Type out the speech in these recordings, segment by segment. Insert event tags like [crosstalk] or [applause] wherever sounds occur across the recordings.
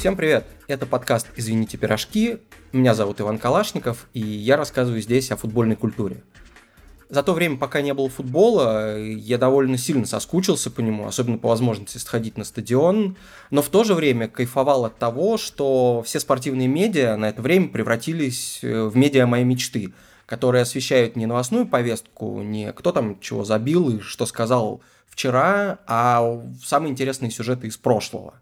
Всем привет! Это подкаст «Извините, пирожки». Меня зовут Иван Калашников, и я рассказываю здесь о футбольной культуре. За то время, пока не было футбола, я довольно сильно соскучился по нему, особенно по возможности сходить на стадион, но в то же время кайфовал от того, что все спортивные медиа на это время превратились э, в медиа моей мечты, которые освещают не новостную повестку, не кто там чего забил и что сказал вчера, а самые интересные сюжеты из прошлого.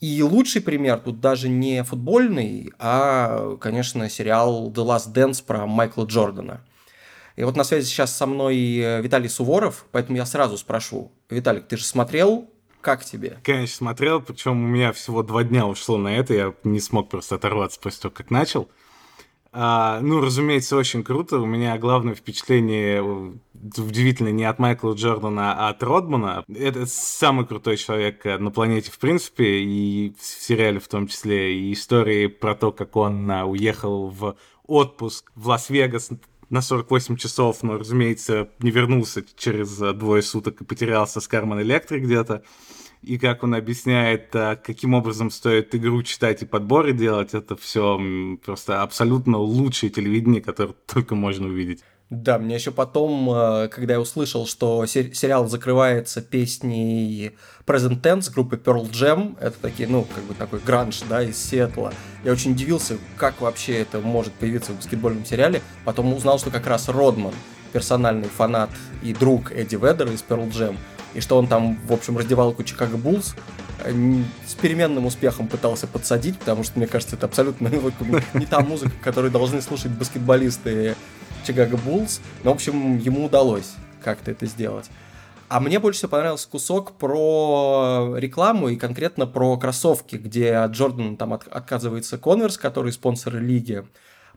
И лучший пример тут даже не футбольный, а, конечно, сериал The Last Dance про Майкла Джордана – и вот на связи сейчас со мной э, Виталий Суворов, поэтому я сразу спрошу. Виталик, ты же смотрел? Как тебе? Конечно, смотрел, причем у меня всего два дня ушло на это, я не смог просто оторваться после того, как начал. А, ну, разумеется, очень круто. У меня главное впечатление удивительно не от Майкла Джордана, а от Родмана. Это самый крутой человек э, на планете, в принципе, и в сериале в том числе. И истории про то, как он уехал в отпуск в Лас-Вегас на 48 часов, но, разумеется, не вернулся через э, двое суток и потерялся с Карман Электрик где-то. И как он объясняет, э, каким образом стоит игру читать и подборы делать, это все просто абсолютно лучшее телевидение, которое только можно увидеть. Да, мне еще потом, э, когда я услышал, что сериал закрывается песней Present Tense группы Pearl Jam, это такие, ну, как бы такой гранж, да, из Сиэтла, я очень удивился, как вообще это может появиться в баскетбольном сериале. Потом узнал, что как раз Родман, персональный фанат и друг Эдди Ведера из Pearl Jam, и что он там, в общем, раздевалку Чикаго Буллс э, с переменным успехом пытался подсадить, потому что, мне кажется, это абсолютно не та музыка, которую должны слушать баскетболисты Чикаго Буллс. Но, в общем, ему удалось как-то это сделать. А мне больше всего понравился кусок про рекламу и конкретно про кроссовки, где Джордан там от, отказывается Конверс, который спонсор лиги.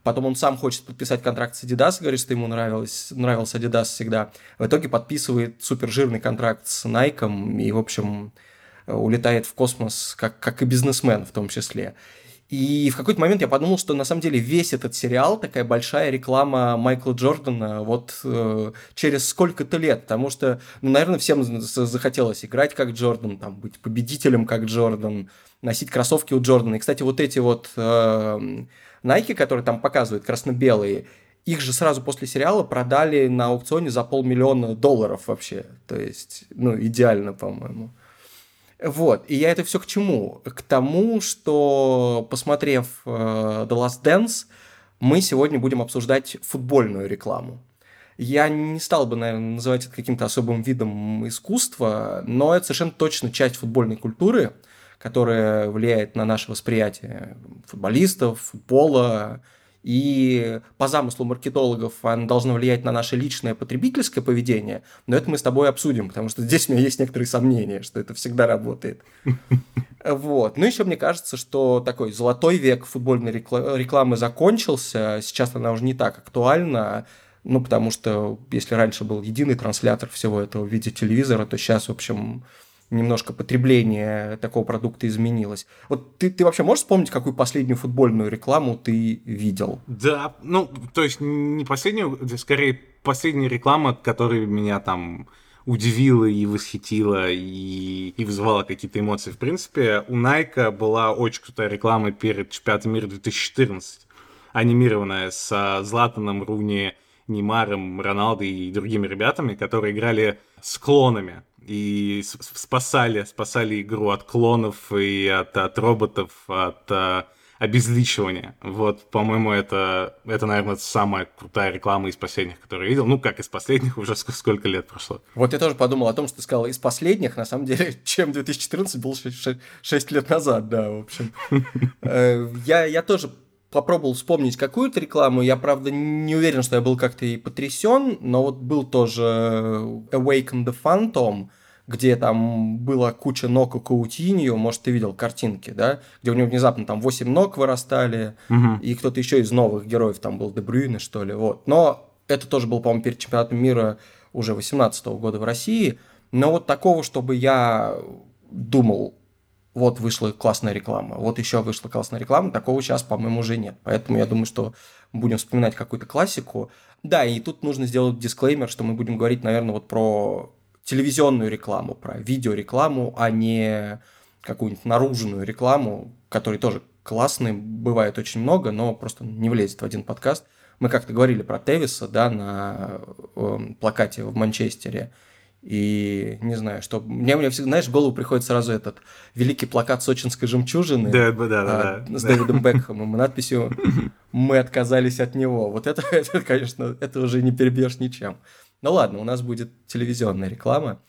Потом он сам хочет подписать контракт с Adidas, говорит, что ему нравилось, нравился Adidas всегда. В итоге подписывает супер жирный контракт с Nike и, в общем, улетает в космос как, как и бизнесмен в том числе. И в какой-то момент я подумал, что на самом деле весь этот сериал такая большая реклама Майкла Джордана вот э, через сколько-то лет, потому что, ну, наверное, всем захотелось играть как Джордан, там, быть победителем как Джордан, носить кроссовки у Джордана. И, кстати, вот эти вот э, Nike, которые там показывают, красно-белые, их же сразу после сериала продали на аукционе за полмиллиона долларов вообще. То есть, ну, идеально, по-моему. Вот, и я это все к чему? К тому, что, посмотрев э, The Last Dance, мы сегодня будем обсуждать футбольную рекламу. Я не стал бы, наверное, называть это каким-то особым видом искусства, но это совершенно точно часть футбольной культуры, которая влияет на наше восприятие футболистов, футбола, и по замыслу маркетологов она должна влиять на наше личное потребительское поведение, но это мы с тобой обсудим, потому что здесь у меня есть некоторые сомнения, что это всегда работает. [laughs] Вот. Ну, еще мне кажется, что такой золотой век футбольной рекламы закончился, сейчас она уже не так актуальна, ну, потому что если раньше был единый транслятор всего этого в виде телевизора, то сейчас, в общем, немножко потребление такого продукта изменилось. Вот ты, ты вообще можешь вспомнить, какую последнюю футбольную рекламу ты видел? Да, ну, то есть не последнюю, скорее последняя реклама, которая меня там удивила и восхитила и, и вызывала какие-то эмоции. В принципе, у Nike была очень крутая реклама перед чемпионатом мира 2014, анимированная с Златаном, Руни, Неймаром, Роналдо и другими ребятами, которые играли с клонами и спасали, спасали игру от клонов и от, от роботов, от а, обезличивания. Вот, по-моему, это, это, наверное, самая крутая реклама из последних, которую я видел. Ну, как из последних, [laughs] уже сколько лет прошло. Вот я тоже подумал о том, что ты сказал из последних, на самом деле, [laughs] чем 2014 был 6, 6 лет назад, да, в общем. [laughs] Э, я, я тоже попробовал вспомнить какую-то рекламу. Я, правда, не уверен, что я был как-то и потрясен, но вот был тоже Awaken the Phantom, где там была куча ног у Каутиньо, может, ты видел картинки, да, где у него внезапно там 8 ног вырастали, угу. и кто-то еще из новых героев, там был Дебрюйне, что ли, вот. Но это тоже был, по-моему, перед чемпионатом мира уже 18 года в России, но вот такого, чтобы я думал, вот вышла классная реклама, вот еще вышла классная реклама, такого сейчас, по-моему, уже нет. Поэтому я думаю, что будем вспоминать какую-то классику. Да, и тут нужно сделать дисклеймер, что мы будем говорить, наверное, вот про телевизионную рекламу, про видеорекламу, а не какую-нибудь наружную рекламу, который тоже классный, бывает очень много, но просто не влезет в один подкаст. Мы как-то говорили про Тевиса, да, на э, плакате в Манчестере. И не знаю, что... Мне, мне всегда, знаешь, в голову приходит сразу этот великий плакат сочинской жемчужины да, да, да, а, да, с Дэвидом Бекхэмом и надписью «Мы отказались от него». Вот это, [laughs] это, конечно, это уже не перебьешь ничем. Ну ладно, у нас будет телевизионная реклама.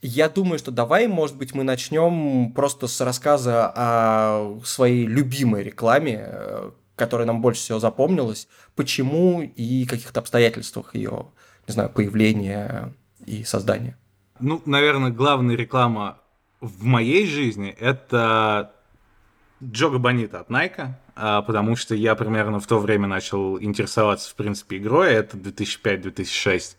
Я думаю, что давай, может быть, мы начнем просто с рассказа о своей любимой рекламе, э, которая нам больше всего запомнилась, почему и каких-то обстоятельствах ее, не знаю, появления и создания. Ну, наверное, главная реклама в моей жизни это Джога Бонита от Nike, а, потому что я примерно в то время начал интересоваться, в принципе, игрой, это 2005-2006.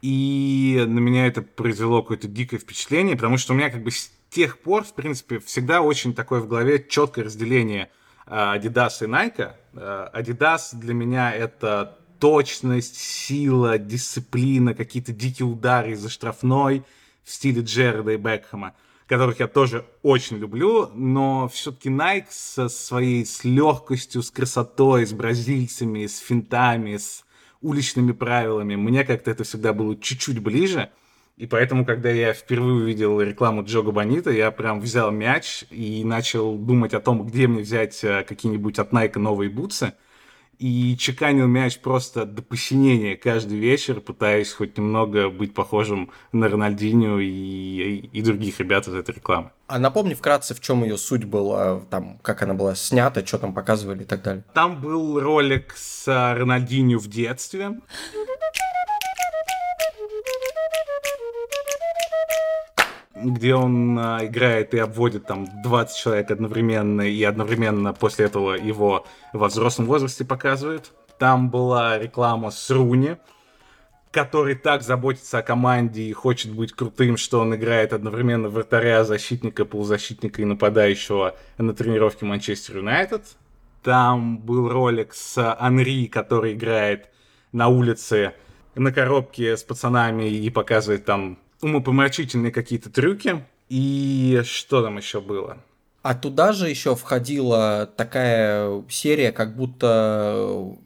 И на меня это произвело какое-то дикое впечатление, потому что у меня как бы с тех пор, в принципе, всегда очень такое в голове четкое разделение а, Adidas и Nike. А, Adidas для меня это точность, сила, дисциплина, какие-то дикие удары из-за штрафной в стиле Джерда и Бекхэма, которых я тоже очень люблю, но все-таки Nike со своей с легкостью, с красотой, с бразильцами, с финтами, с уличными правилами. Мне как-то это всегда было чуть-чуть ближе. И поэтому, когда я впервые увидел рекламу Джога Бонита, я прям взял мяч и начал думать о том, где мне взять э, какие-нибудь от Nike новые бутсы. И чеканил мяч просто до посинения каждый вечер, пытаясь хоть немного быть похожим на Рональдиню и, и, и других ребят из этой рекламы. А напомни вкратце, в чем ее суть была, там, как она была снята, что там показывали и так далее. Там был ролик с Рональдинью в детстве. Где он а, играет и обводит там 20 человек одновременно, и одновременно после этого его во взрослом возрасте показывает. Там была реклама с Руни, который так заботится о команде и хочет быть крутым, что он играет одновременно вратаря, защитника, полузащитника и нападающего на тренировке Манчестер Юнайтед. Там был ролик с Анри, который играет на улице на коробке с пацанами и показывает там умопомрачительные какие-то трюки. И что там еще было? А туда же еще входила такая серия, как будто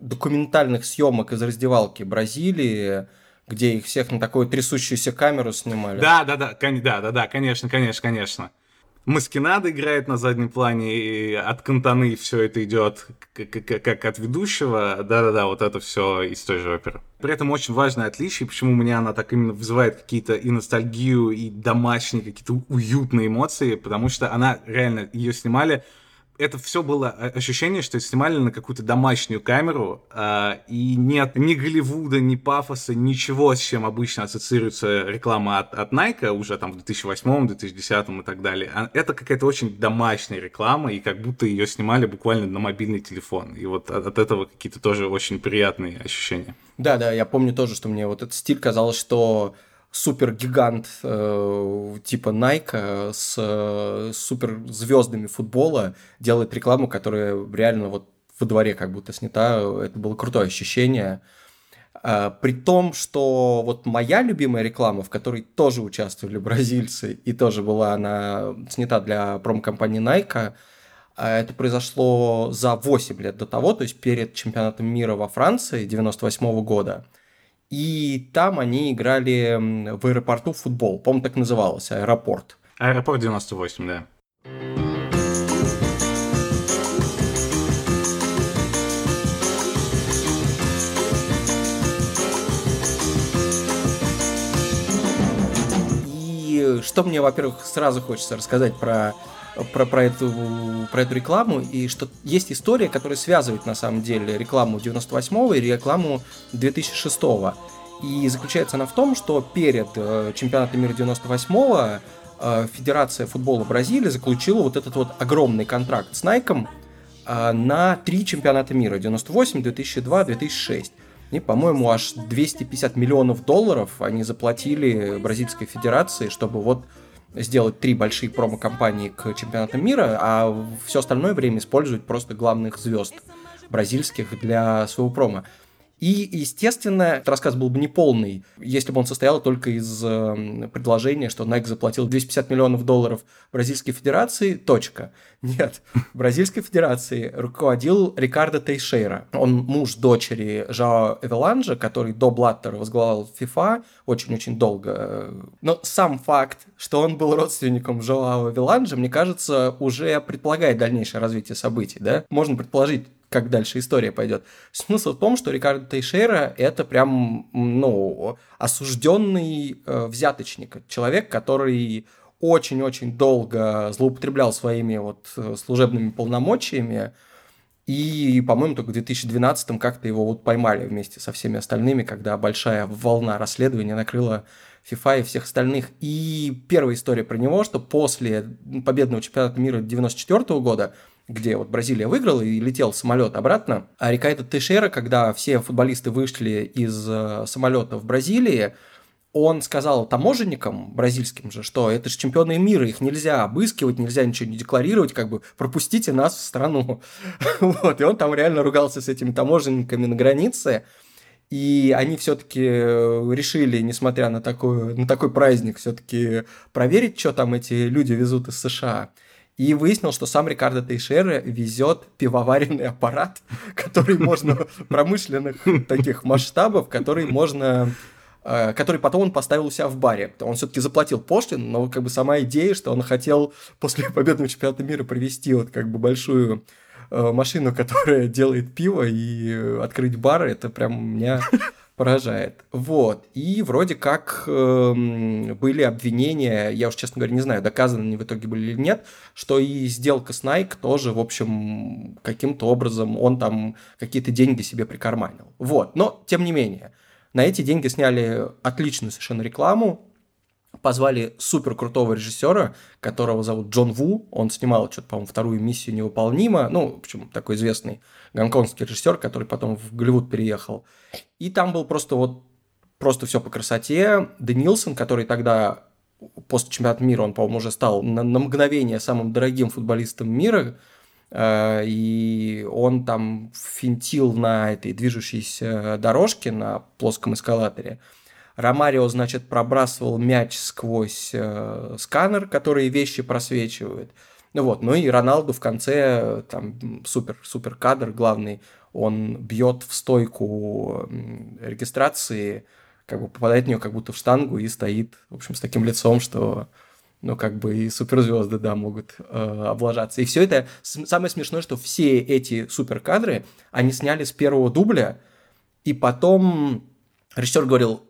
документальных съемок из раздевалки Бразилии, где их всех на такую трясущуюся камеру снимали. Да, да, да, да, да, да, конечно, конечно, конечно. Маскинада играет на заднем плане, и от Кантаны все это идет как от ведущего. Да-да-да, вот это все из той же оперы. При этом очень важное отличие, почему у меня она так именно вызывает какие-то и ностальгию, и домашние, какие-то уютные эмоции, потому что она реально, ее снимали это все было ощущение, что снимали на какую-то домашнюю камеру, э, и нет ни Голливуда, ни пафоса, ничего, с чем обычно ассоциируется реклама от, от Nike, уже там в 2008, 2010 и так далее. А это какая-то очень домашняя реклама, и как будто ее снимали буквально на мобильный телефон. И вот от, от этого какие-то тоже очень приятные ощущения. Да, да, я помню тоже, что мне вот этот стиль казалось, что супергигант э, типа Nike с э, суперзвездами футбола делает рекламу, которая реально вот во дворе как будто снята. Это было крутое ощущение. А, при том, что вот моя любимая реклама, в которой тоже участвовали [laughs] бразильцы, и тоже была она снята для промо-компании Nike, а, это произошло за 8 лет до того, то есть перед чемпионатом мира во Франции 98 года. И там они играли в аэропорту в футбол. По-моему, так называлось, аэропорт. Аэропорт 98, да. И что мне, во-первых, сразу хочется рассказать про про, про, эту, про эту рекламу, и что есть история, которая связывает на самом деле рекламу 98-го и рекламу 2006-го. И заключается она в том, что перед э, чемпионатом мира 98-го э, Федерация футбола Бразилии заключила вот этот вот огромный контракт с Nike э, на три чемпионата мира 98, 2002, 2006. И, по-моему, аж 250 миллионов долларов они заплатили Бразильской Федерации, чтобы вот сделать три большие промо-компании к чемпионатам мира, а все остальное время использовать просто главных звезд бразильских для своего промо. И, естественно, этот рассказ был бы неполный, если бы он состоял только из э, предложения, что Nike заплатил 250 миллионов долларов Бразильской Федерации, точка. Нет, Бразильской Федерации руководил Рикардо Тейшейра. Он муж дочери Жао Эвеланжа, который до Блаттера возглавлял FIFA очень-очень долго. Но сам факт, что он был родственником Жоао Эвеланжа, мне кажется, уже предполагает дальнейшее развитие событий. Да? Можно предположить, как дальше история пойдет. Смысл в том, что Рикардо Тейшера это прям, ну, осужденный э, взяточник, человек, который очень-очень долго злоупотреблял своими вот э, служебными полномочиями, и, по-моему, только в 2012-м как-то его вот поймали вместе со всеми остальными, когда большая волна расследования накрыла FIFA и всех остальных. И первая история про него, что после победного чемпионата мира 94 года где вот Бразилия выиграла и летел самолет обратно. А Рикайто Тейшера, когда все футболисты вышли из э, самолета в Бразилии, он сказал таможенникам бразильским же, что это же чемпионы мира, их нельзя обыскивать, нельзя ничего не декларировать, как бы пропустите нас в страну. [laughs] вот, и он там реально ругался с этими таможенниками на границе, и они все-таки э, решили, несмотря на такой, на такой праздник, все-таки проверить, что там эти люди везут из США. И выяснил, что сам Рикардо Тейшера везет пивоваренный аппарат, [laughs] который можно промышленных таких масштабов, который можно э, который потом он поставил у себя в баре. Он все-таки заплатил пошлин, но как бы сама идея, что он хотел после [laughs] победного чемпионата мира провести вот как бы большую э, машину, [laughs] которая делает пиво и э, открыть бар, это прям меня поражает. Вот. И вроде как э, были обвинения, я уж, честно говоря, не знаю, доказаны они в итоге были или нет, что и сделка с Nike тоже, в общем, каким-то образом он там какие-то деньги себе прикарманил. Вот. Но, тем не менее, на эти деньги сняли отличную совершенно рекламу, позвали супер крутого режиссера, которого зовут Джон Ву. Он снимал что-то, по-моему, вторую миссию невыполнима. Ну, почему такой известный гонконгский режиссер, который потом в Голливуд переехал. И там был просто вот просто все по красоте. Денилсон, который тогда после чемпионата мира, он, по-моему, уже стал на, на мгновение самым дорогим футболистом мира, э, и он там финтил на этой движущейся дорожке на плоском эскалаторе. Ромарио, значит, пробрасывал мяч сквозь э, сканер, который вещи просвечивает. Ну вот, ну и Роналду в конце, там, супер, супер кадр главный, он бьет в стойку регистрации, как бы попадает в нее как будто в штангу и стоит, в общем, с таким лицом, что ну, как бы и суперзвезды, да, могут э, облажаться. И все это, самое смешное, что все эти суперкадры, они сняли с первого дубля, и потом режиссер говорил,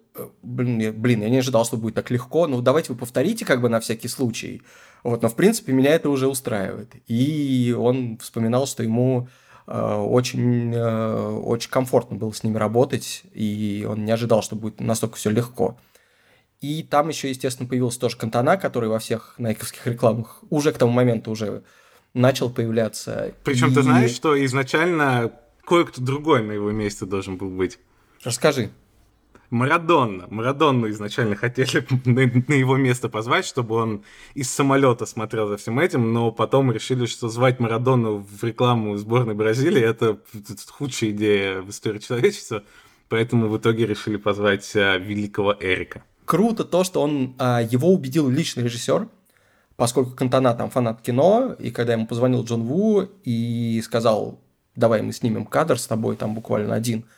блин, блин, я не ожидал, что будет так легко, ну давайте вы повторите как бы на всякий случай. Вот, но в принципе меня это уже устраивает. И он вспоминал, что ему э, очень, э, очень комфортно было с ними работать, и он не ожидал, что будет настолько все легко. И там еще, естественно, появился тоже Кантана, который во всех найковских рекламах уже к тому моменту уже начал появляться. Причем и... ты знаешь, что изначально кое-кто другой на его месте должен был быть. Расскажи. Марадонна. Марадонну изначально хотели [laughs] на, на его место позвать, чтобы он из самолета смотрел за всем этим, но потом решили, что звать Марадонну в рекламу сборной Бразилии это, худшая идея в истории человечества, поэтому в итоге решили позвать а, великого Эрика. Круто то, что он а, его убедил личный режиссер, поскольку Кантана там фанат кино, и когда ему позвонил Джон Ву и сказал, давай мы снимем кадр с тобой, там буквально один –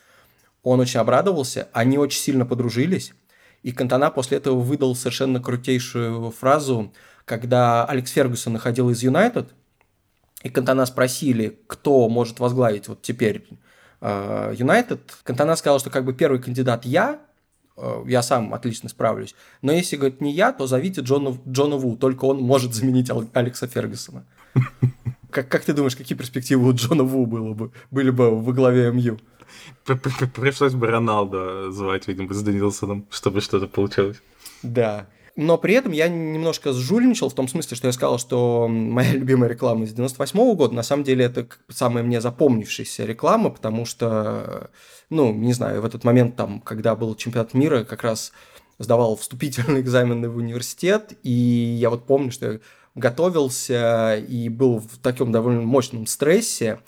он очень обрадовался, они очень сильно подружились, и Кантана после этого выдал совершенно крутейшую фразу, когда Алекс Фергюсон находил из Юнайтед, и Кантана спросили, кто может возглавить вот теперь э, Юнайтед. Кантана сказал, что как бы первый кандидат я, uh, я сам отлично справлюсь, но если, говорит, не я, то зовите Джона, Джона Ву, только он может заменить Алекса Фергюсона. [laughs] Как, как ты думаешь, какие перспективы у Джона Ву было бы, были бы во главе МЮ? Пришлось бы Роналду звать, видимо, с Данилсоном, чтобы что-то получилось. Да. Но при этом я немножко сжульничал в том смысле, что я сказал, что моя любимая реклама из 98 -го года, на самом деле это самая мне запомнившаяся реклама, потому что, ну, не знаю, в этот момент там, когда был чемпионат мира, как раз сдавал вступительные [laughs] экзамены в университет, и я вот помню, что я готовился и был в таком довольно мощном стрессе,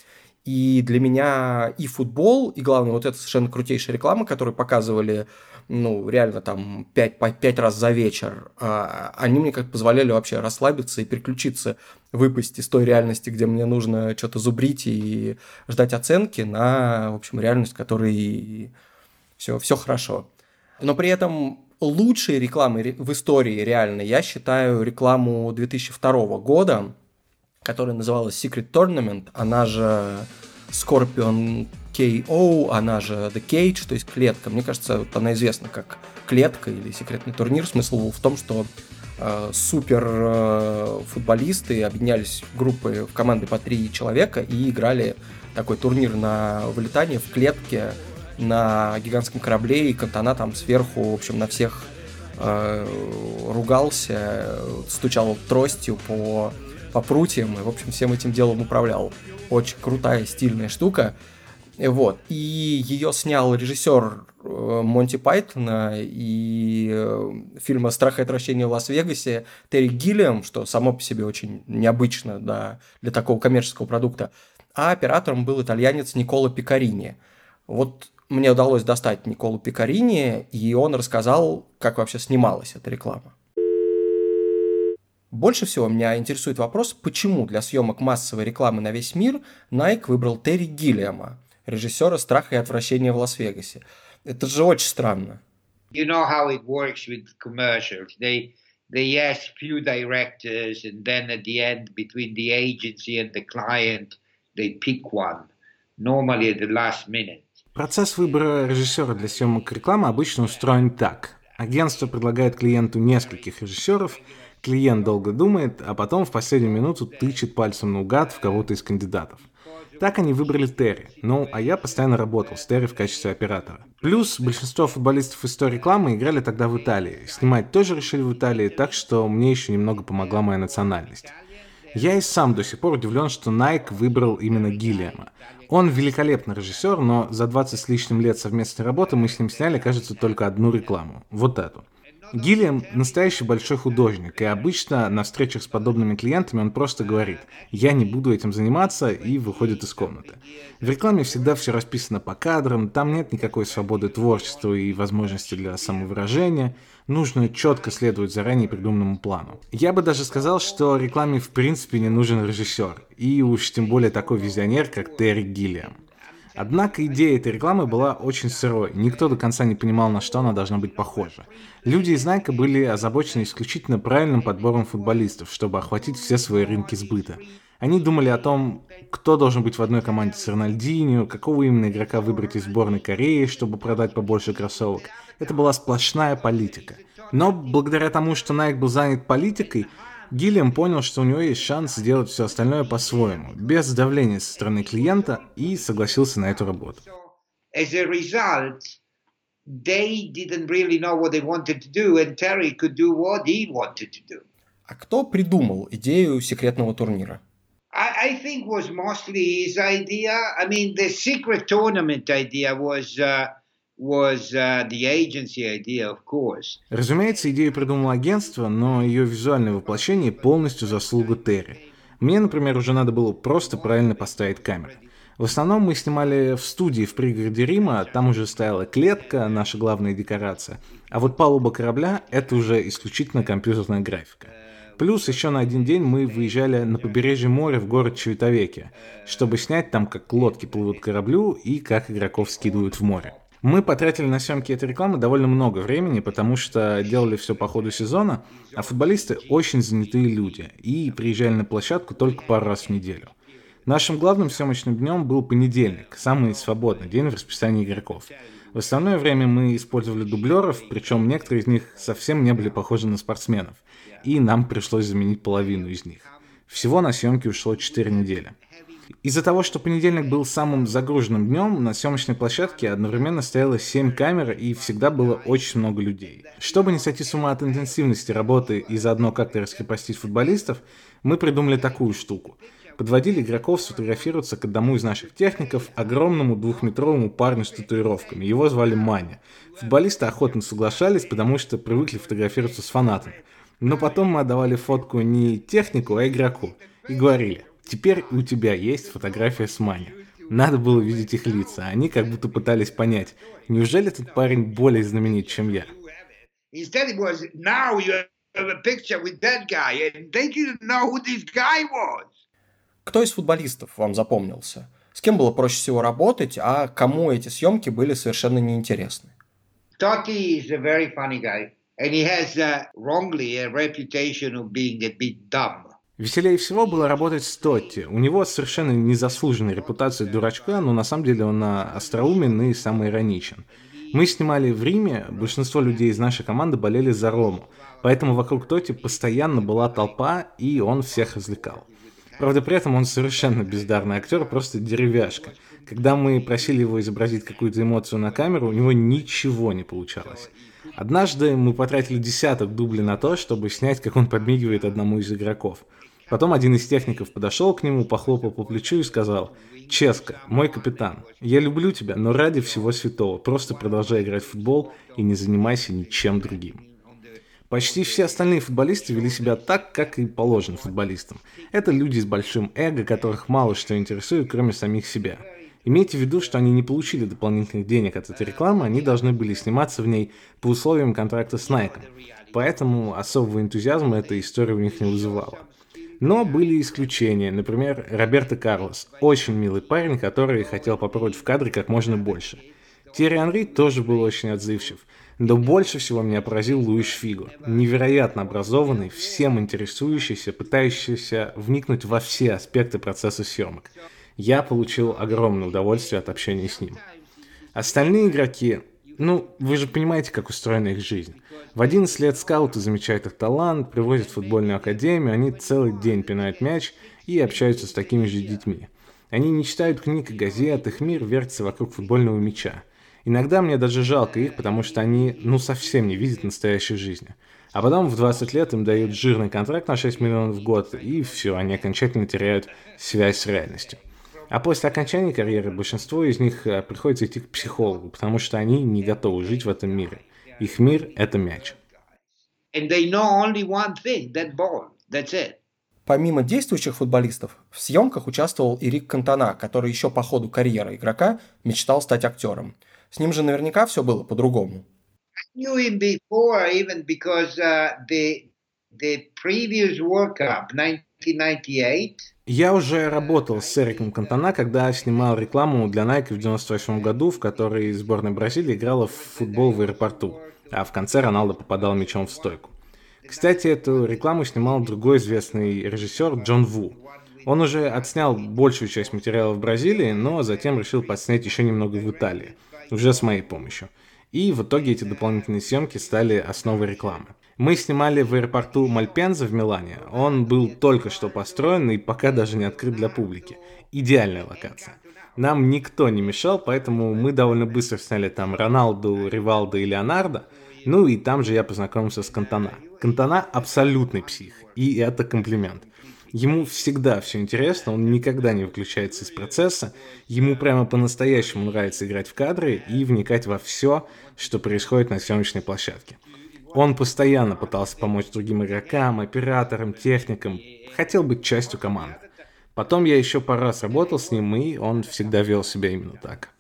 И для меня и футбол, и главное, вот эта совершенно крутейшая реклама, которую показывали ну, реально там 5, по 5 раз за вечер, а, они мне как позволяли вообще расслабиться и переключиться, выпасть из той реальности, где мне нужно что-то зубрить и ждать оценки, на, в общем, реальность, в которой все, все хорошо. Но при этом лучшей рекламой в истории реально я считаю рекламу 2002 года, которая называлась Secret Tournament, она же Scorpion KO, она же The Cage, то есть клетка. Мне кажется, вот она известна как клетка или секретный турнир. Смысл в том, что э, супер э, футболисты объединялись в группы, в команды по три человека и играли такой турнир на вылетание в клетке на гигантском корабле, и Кантана там сверху, в общем, на всех э, ругался, стучал тростью по, по прутьям, и, в общем, всем этим делом управлял. Очень крутая, стильная штука. Вот. И ее снял режиссер э, Монти Пайтона и э, фильма «Страх и отвращение в Лас-Вегасе» Терри Гиллиам, что само по себе очень необычно да, для такого коммерческого продукта. А оператором был итальянец Никола Пикарини. Вот мне удалось достать Николу Пикарини, и он рассказал, как вообще снималась эта реклама. Больше всего меня интересует вопрос, почему для съемок массовой рекламы на весь мир Nike выбрал Терри Гиллиама – режиссера «Страха и отвращения в Лас-Вегасе». Это же очень странно. You know how it works with commercials. They they ask few directors, and then at the end, between the agency and the client, they pick one. Normally at the last minute. Процесс выбора режиссера для съемок рекламы обычно устроен так. Агентство предлагает клиенту нескольких режиссеров, клиент долго думает, а потом в последнюю минуту тычет пальцем наугад в кого-то из кандидатов. Так они выбрали Терри. Ну, а я постоянно работал с Терри в качестве оператора. Плюс большинство футболистов из той рекламы играли тогда в Италии. Снимать тоже решили в Италии, так что мне еще немного помогла моя национальность. Я и сам до сих пор удивлен, что Nike выбрал именно Гиллиама. Он великолепный режиссер, но за 20 с лишним лет совместной работы мы с ним сняли, кажется, только одну рекламу. Вот эту. Гиллиам настоящий большой художник, и обычно на встречах с подобными клиентами он просто говорит «я не буду этим заниматься» и выходит из комнаты. В рекламе всегда все расписано по кадрам, там нет никакой свободы творчества и возможности для самовыражения, нужно четко следовать заранее придуманному плану. Я бы даже сказал, что рекламе в принципе не нужен режиссер, и уж тем более такой визионер, как Терри Гиллиам. Однако идея этой рекламы была очень сырой, никто до конца не понимал, на что она должна быть похожа. Люди из Nike были озабочены исключительно правильным подбором футболистов, чтобы охватить все свои рынки сбыта. Они думали о том, кто должен быть в одной команде с Рональдинho, какого именно игрока выбрать из сборной Кореи, чтобы продать побольше кроссовок. Это была сплошная политика. Но благодаря тому, что Nike был занят политикой, Гиллиам понял, что у него есть шанс сделать все остальное по-своему, без давления со стороны клиента, и согласился на эту работу. As a result, they didn't really know what they wanted to do, and Terry could do what he wanted to do. А кто придумал идею секретного турнира? I, I think was mostly his idea. I mean, the secret tournament idea was uh, was uh, the agency idea, of course. Разумеется, идею придумало агентство, но ее визуальное воплощение полностью заслуга Терри. Мне, например, уже надо было просто правильно поставить камеру. В основном мы снимали в студии в пригороде Рима, там уже стояла клетка, наша главная декорация. А вот палуба корабля — это уже исключительно компьютерная графика. Плюс еще на один день мы выезжали на побережье моря в город Чевитовеке, чтобы снять там, как лодки плывут к кораблю и как игроков скидывают в море. Мы потратили на съемки этой рекламы довольно много времени, потому что делали все по ходу сезона, а футболисты очень занятые люди и приезжали на площадку только пару раз в неделю. Нашим главным съемочным днем был понедельник, самый свободный день в расписании игроков. В остальное время мы использовали дублеров, причем некоторые из них совсем не были похожи на спортсменов, и нам пришлось заменить половину из них. Всего на съемки ушло 4 недели. Из-за того, что понедельник был самым загруженным днем, на съемочной площадке одновременно стояло 7 камер и всегда было очень много людей. Чтобы не сойти с ума от интенсивности работы и заодно как-то раскрепостить футболистов, мы придумали такую штуку. Подводили игроков сфотографироваться к одному из наших техников, огромному двухметровому парню с татуировками. Его звали Маня. Футболисты охотно соглашались, потому что привыкли фотографироваться с фанатами. Но потом мы отдавали фотку не технику, а игроку. И говорили, Теперь у тебя есть фотография с Мани. Надо было видеть их лица. Они как будто пытались понять, неужели этот парень более знаменит, чем я? Кто из футболистов вам запомнился? С кем было проще всего работать, а кому эти съемки были совершенно неинтересны? Totti is a very funny guy, and he has uh, wrongly a reputation of being a bit dumb. Веселее всего было работать с Тотти. У него совершенно незаслуженная репутация дурачка, но на самом деле он остроумен и самоироничен. Мы снимали в Риме, большинство людей из нашей команды болели за Рому, поэтому вокруг Тоти постоянно была толпа, и он всех развлекал. Правда, при этом он совершенно бездарный актер, просто деревяшка. Когда мы просили его изобразить какую-то эмоцию на камеру, у него ничего не получалось. Однажды мы потратили десяток дублей на то, чтобы снять, как он подмигивает одному из игроков. Потом один из техников подошел к нему, похлопал по плечу и сказал, «Ческа, мой капитан, я люблю тебя, но ради всего святого, просто продолжай играть в футбол и не занимайся ничем другим». Почти все остальные футболисты вели себя так, как и положено футболистам. Это люди с большим эго, которых мало что интересует, кроме самих себя. Имейте в виду, что они не получили дополнительных денег от этой рекламы, они должны были сниматься в ней по условиям контракта с Nike. Поэтому особого энтузиазма эта история у них не вызывала. Но были исключения. Например, Роберто Карлос. Очень милый парень, который хотел попробовать в кадре как можно больше. Терри Анри тоже был очень отзывчив. Но больше всего меня поразил Луиш Фиго. Невероятно образованный, всем интересующийся, пытающийся вникнуть во все аспекты процесса съемок. Я получил огромное удовольствие от общения с ним. Остальные игроки, ну, вы же понимаете, как устроена их жизнь. В 11 лет скауты замечают их талант, привозят в футбольную академию, они целый день пинают мяч и общаются с такими же детьми. Они не читают книг и газет, их мир вертится вокруг футбольного мяча. Иногда мне даже жалко их, потому что они, ну, совсем не видят настоящей жизни. А потом в 20 лет им дают жирный контракт на 6 миллионов в год, и все, они окончательно теряют связь с реальностью. А после окончания карьеры большинство из них э, приходится идти к психологу, потому что они не готовы жить в этом мире. Их мир – это мяч. Помимо действующих футболистов, в съемках участвовал и Рик Кантона, который еще по ходу карьеры игрока мечтал стать актером – с ним же наверняка все было по-другому. Я уже работал с Эриком Кантона, когда снимал рекламу для Nike в 98 году, в которой сборная Бразилии играла в футбол в аэропорту, а в конце Роналдо попадал мячом в стойку. Кстати, эту рекламу снимал другой известный режиссер Джон Ву. Он уже отснял большую часть материала в Бразилии, но затем решил подснять еще немного в Италии – уже с моей помощью. И в итоге эти дополнительные съемки стали основой рекламы. Мы снимали в аэропорту Мальпенза в Милане. Он был только что построен и пока даже не открыт для публики. Идеальная локация. Нам никто не мешал, поэтому мы довольно быстро сняли там Роналду, Ривалдо и Леонардо. Ну и там же я познакомился с Кантона. Кантона абсолютный псих, и это комплимент. Ему всегда все интересно, он никогда не выключается из процесса. Ему прямо по-настоящему нравится играть в кадры и вникать во все, что происходит на съемочной площадке. Он постоянно пытался помочь другим игрокам, операторам, техникам, хотел быть частью команды. Потом я еще пару раз работал с ним, и он всегда вел себя именно так.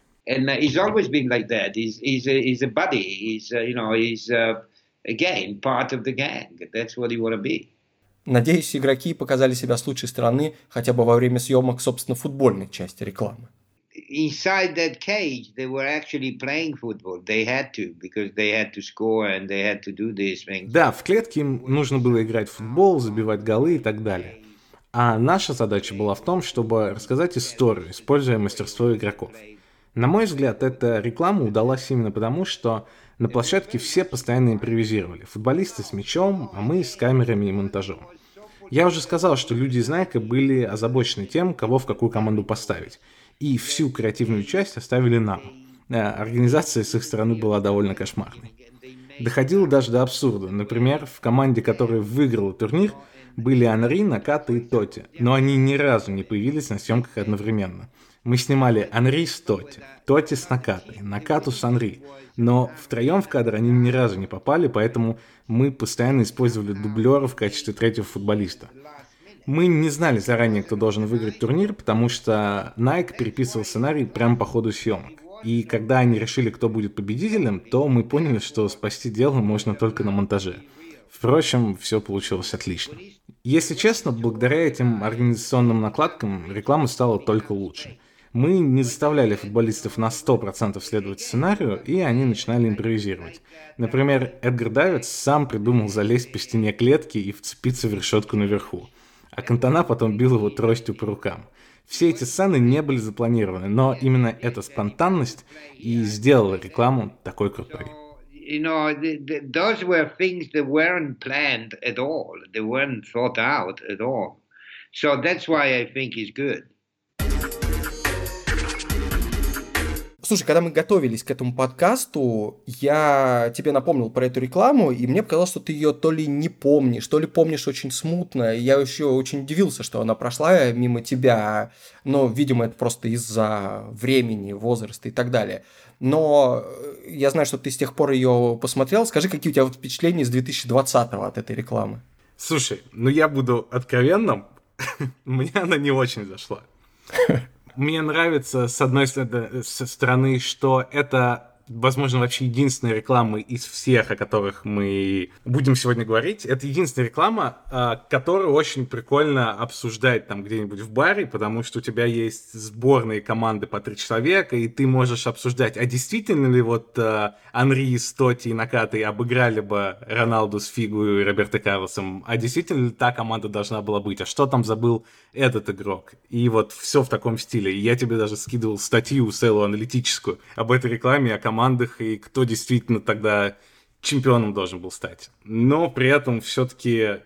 Again, part of the gang. That's what he want to be. Надеюсь, игроки показали себя с лучшей стороны хотя бы во время съемок, собственно, футбольной части рекламы. Inside that cage, they were actually playing football. They had to, because they had to score and they had to do these things. Да, в клетке им нужно было играть в футбол, забивать голы и так далее. А наша задача была в том, чтобы рассказать историю, используя мастерство игроков. На мой взгляд, эта реклама удалась именно потому, что на площадке все постоянно импровизировали. Футболисты с мячом, а мы с камерами и монтажом. Я уже сказал, что люди из Nike были озабочены тем, кого в какую команду поставить. И всю креативную часть оставили нам. Э, организация с их стороны была довольно кошмарной. Доходило даже до абсурда. Например, в команде, которая выиграла турнир, были Анри, Наката и Тоти, но они ни разу не появились на съемках одновременно. Мы снимали Анри с Тоти, Тоти с Накатой, Накату с Анри, но втроем в кадр они ни разу не попали, поэтому мы постоянно использовали дублера в качестве третьего футболиста. Мы не знали заранее, кто должен выиграть турнир, потому что Nike переписывал сценарий прямо по ходу съемок. И когда они решили, кто будет победителем, то мы поняли, что спасти дело можно только на монтаже. Впрочем, все получилось отлично. Если честно, благодаря этим организационным накладкам реклама стала только лучше. Мы не заставляли футболистов на 100% следовать сценарию, и они начинали импровизировать. Например, Эдгар Давидс сам придумал залезть по стене клетки и вцепиться в решетку наверху. А Кантана потом бил его тростью по рукам. Все эти сцены не были запланированы, но именно эта спонтанность и сделала рекламу такой крутой. You know, those were things that weren't planned at all. They weren't thought out at all. So that's why I think it's good. Слушай, когда мы готовились к этому подкасту, я тебе напомнил про эту рекламу, и мне показалось, что ты ее то ли не помнишь, то ли помнишь очень смутно. Я еще очень удивился, что она прошла мимо тебя, но, видимо, это просто из-за времени, возраста и так далее. Но я знаю, что ты с тех пор ее посмотрел. Скажи, какие у тебя впечатления с 2020-го от этой рекламы? Слушай, ну я буду откровенным, [laughs] мне она не очень зашла. [laughs] Мне нравится, с одной стороны, что это возможно, вообще единственная реклама из всех, о которых мы будем сегодня говорить. Это единственная реклама, а, которую очень прикольно обсуждать там где-нибудь в баре, потому что у тебя есть сборные команды по три человека, и ты можешь обсуждать, а действительно ли вот а, Анри, Стоти и Накаты обыграли бы Роналду с Фигу и Роберто Карлосом, а действительно ли та команда должна была быть, а что там забыл этот игрок? И вот все в таком стиле. И я тебе даже скидывал статью целую аналитическую об этой рекламе, о командах и кто действительно тогда чемпионом должен был стать. Но при этом все-таки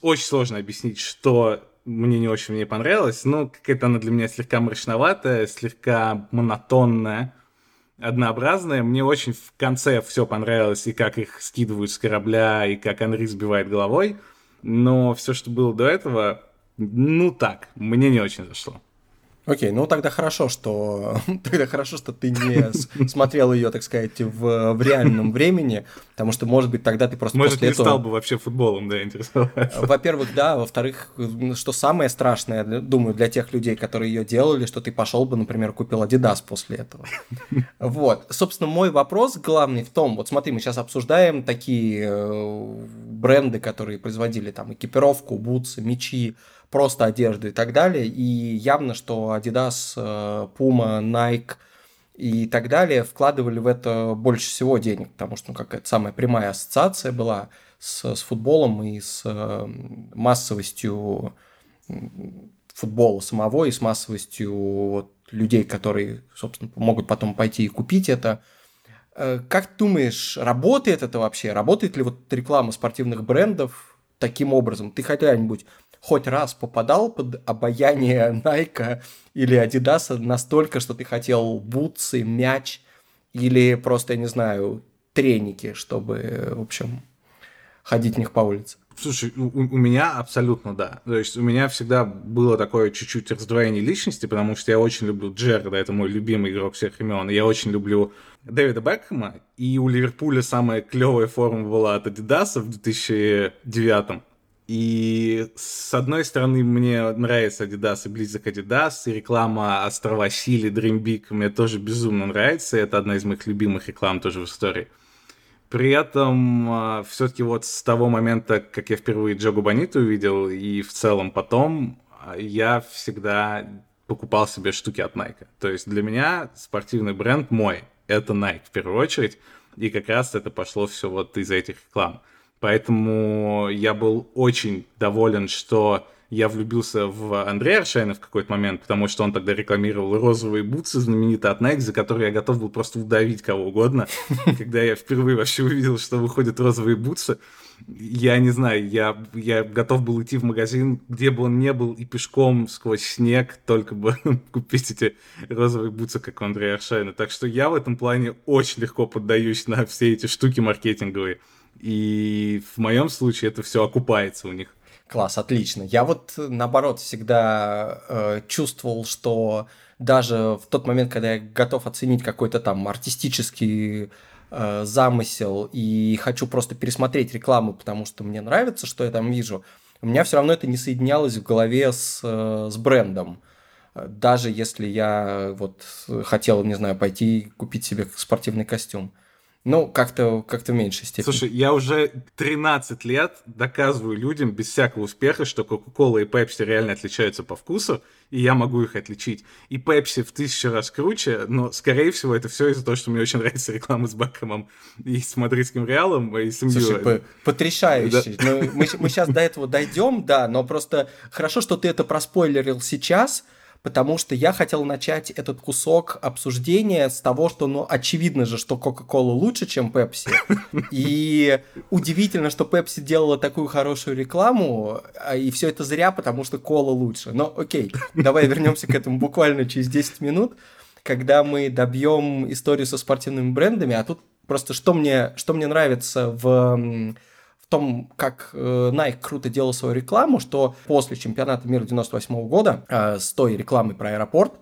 очень сложно объяснить, что мне не очень мне понравилось. Но какая-то она для меня слегка мрачноватая, слегка монотонная, однообразная. Мне очень в конце все понравилось, и как их скидывают с корабля, и как Анри сбивает головой. Но все, что было до этого, ну так, мне не очень зашло. Окей, ну тогда хорошо, что [laughs] тогда хорошо, что ты не смотрел ее, так сказать, в, в реальном времени, потому что, может быть, тогда ты просто может, после не этого... стал бы вообще футболом, да, интересоваться. Во-первых, да, во-вторых, что самое страшное, думаю, для тех людей, которые ее делали, что ты пошел бы, например, купил Adidas после этого. Вот, собственно, мой вопрос главный в том, вот смотри, мы сейчас обсуждаем такие э, бренды, которые производили там экипировку, бутсы, мечи, просто одежду и так далее. И явно, что Adidas, э, Puma, Nike и так далее вкладывали в это больше всего денег, потому что ну, какая-то самая прямая ассоциация была с, с футболом и с э, массовостью футбола самого и с массовостью вот, людей, которые, собственно, могут потом пойти и купить это. Э, как думаешь, работает это вообще? Работает ли вот реклама спортивных брендов таким образом? Ты хотя-нибудь хоть раз попадал под обаяние [laughs] Найка или Адидаса настолько, что ты хотел бутсы, мяч или просто, я не знаю, треники, чтобы, в общем, ходить в них по улице? Слушай, у, у меня абсолютно да. То есть у меня всегда было такое чуть-чуть раздвоение личности, потому что я очень люблю Джерда, это мой любимый игрок всех времен. Я очень люблю Дэвида Бекхэма, и у Ливерпуля самая клевая форма была от Адидаса в 2009 и с одной стороны, мне нравится Adidas и близок Adidas, и реклама Острова Сили, Dream Big мне тоже безумно нравится, это одна из моих любимых реклам тоже в истории. При этом а, все-таки вот с того момента, как я впервые Джогу Бониту увидел, и в целом потом, а, я всегда покупал себе штуки от Nike. То есть для меня спортивный бренд мой — это Nike в первую очередь, и как раз это пошло все вот из этих реклам. Поэтому я был очень доволен, что я влюбился в Андрея Аршайна в какой-то момент, потому что он тогда рекламировал розовые бутсы знаменитые от Nike, за которые я готов был просто удавить кого угодно. [laughs] Когда я впервые вообще увидел, что выходят розовые бутсы, я не знаю, я, я готов был идти в магазин, где бы он ни был, и пешком сквозь снег, только бы [laughs] купить эти розовые бутсы, как у Андрея Аршайна. Так что я в этом плане очень легко поддаюсь на все эти штуки маркетинговые. И в моем случае это все окупается у них. Класс, отлично. Я вот наоборот всегда э, чувствовал, что даже в тот момент, когда я готов оценить какой-то там артистический э, замысел и хочу просто пересмотреть рекламу, потому что мне нравится, что я там вижу, у меня все равно это не соединялось в голове с, э, с брендом. Даже если я вот хотел, не знаю, пойти купить себе спортивный костюм. Ну, как-то как в меньшей степени. Слушай, я уже 13 лет доказываю людям без всякого успеха, что Coca-Cola и Pepsi реально отличаются по вкусу, и я могу их отличить. И Pepsi в тысячу раз круче, но, скорее всего, это все из-за того, что мне очень [laughs] нравится реклама с Бекхэмом и с мадридским Реалом, и с Слушай, по потрясающий. Да. Ну, мы, мы сейчас до этого дойдем, да, но просто хорошо, что ты это проспойлерил сейчас, потому что я хотел начать этот кусок обсуждения с того, что, ну, очевидно же, что Coca-Cola лучше, чем Pepsi. И удивительно, что Pepsi делала такую хорошую рекламу, а, и все это зря, потому что кола лучше. Но окей, давай вернемся к этому буквально через 10 минут, когда мы добьем историю со спортивными брендами, а тут просто что мне, что мне нравится в в том, как э, Nike круто делал свою рекламу, что после чемпионата мира 98 года э, с той рекламой про аэропорт,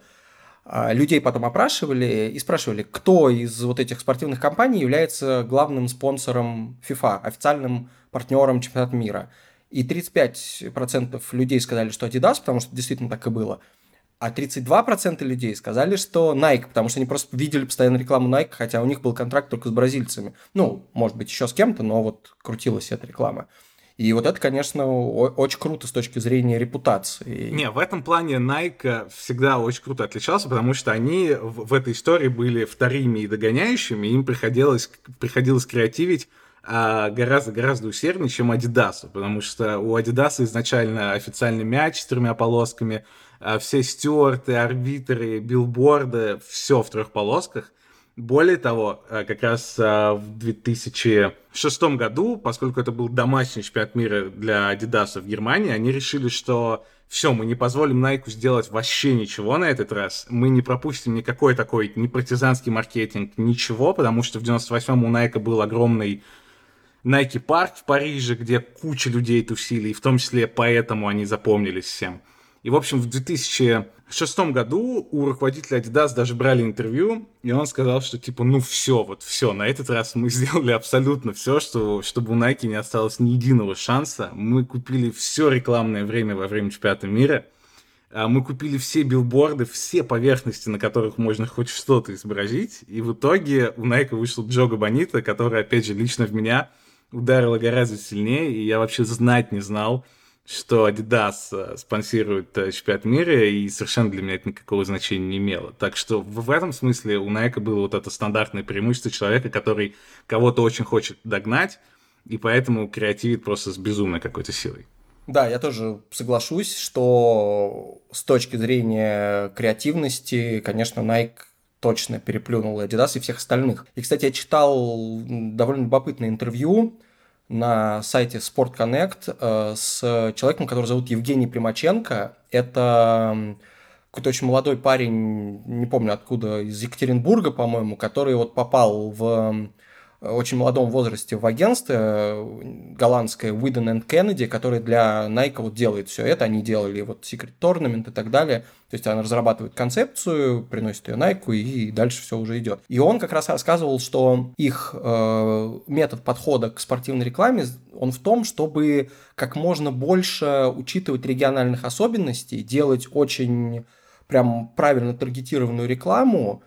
э, людей потом опрашивали и спрашивали, кто из вот этих спортивных компаний является главным спонсором FIFA, официальным партнером чемпионата мира. И 35% людей сказали, что Adidas, потому что действительно так и было – а 32% людей сказали, что Nike, потому что они просто видели постоянно рекламу Nike, хотя у них был контракт только с бразильцами. Ну, может быть, еще с кем-то, но вот крутилась эта реклама. И вот это, конечно, очень круто с точки зрения репутации. Не, в этом плане Nike всегда очень круто отличался, потому что они в, этой истории были вторыми и догоняющими, им приходилось, приходилось креативить гораздо-гораздо усерднее, чем Adidas, потому что у Adidas изначально официальный мяч с тремя полосками, все стюарты, арбитры, билборды, все в трех полосках. Более того, а, как раз а, в 2006 году, поскольку это был домашний чемпионат мира для Adidas в Германии, они решили, что все, мы не позволим Nike сделать вообще ничего на этот раз. Мы не пропустим никакой такой ни партизанский маркетинг, ничего, потому что в 98-м у Nike был огромный Nike Парк в Париже, где куча людей тусили, и в том числе поэтому они запомнились всем. И, в общем, в 2006 году у руководителя Adidas даже брали интервью, и он сказал, что, типа, ну все, вот все, на этот раз мы сделали абсолютно все, что, чтобы у Nike не осталось ни единого шанса. Мы купили все рекламное время во время чемпионата мира. А мы купили все билборды, все поверхности, на которых можно хоть что-то изобразить. И в итоге у Nike вышел Джога Бонита, который, опять же, лично в меня ударила гораздо сильнее, и я вообще знать не знал, что Adidas э, спонсирует э, чемпионат мира, и совершенно для меня это никакого значения не имело. Так что в этом смысле у Nike было вот это стандартное преимущество человека, который кого-то очень хочет догнать, и поэтому креативит просто с безумной какой-то силой. Да, я тоже соглашусь, что с точки зрения креативности, конечно, Nike точно переплюнул Adidas и всех остальных. И, кстати, я читал довольно любопытное интервью на сайте Sport Connect э, с человеком, который зовут Евгений Примаченко. Это какой-то очень молодой парень, не помню откуда, из Екатеринбурга, по-моему, который вот попал в очень молодом возрасте в агентство э, голландское Whedon Kennedy, которое для Nike вот делает все это. Они делали вот Secret Tournament и так далее. То есть она разрабатывает концепцию, приносит ее Nike, и дальше все уже идет. И он как раз рассказывал, что их э, метод подхода к спортивной рекламе, он в том, чтобы как можно больше учитывать региональных особенностей, делать очень прям правильно таргетированную рекламу,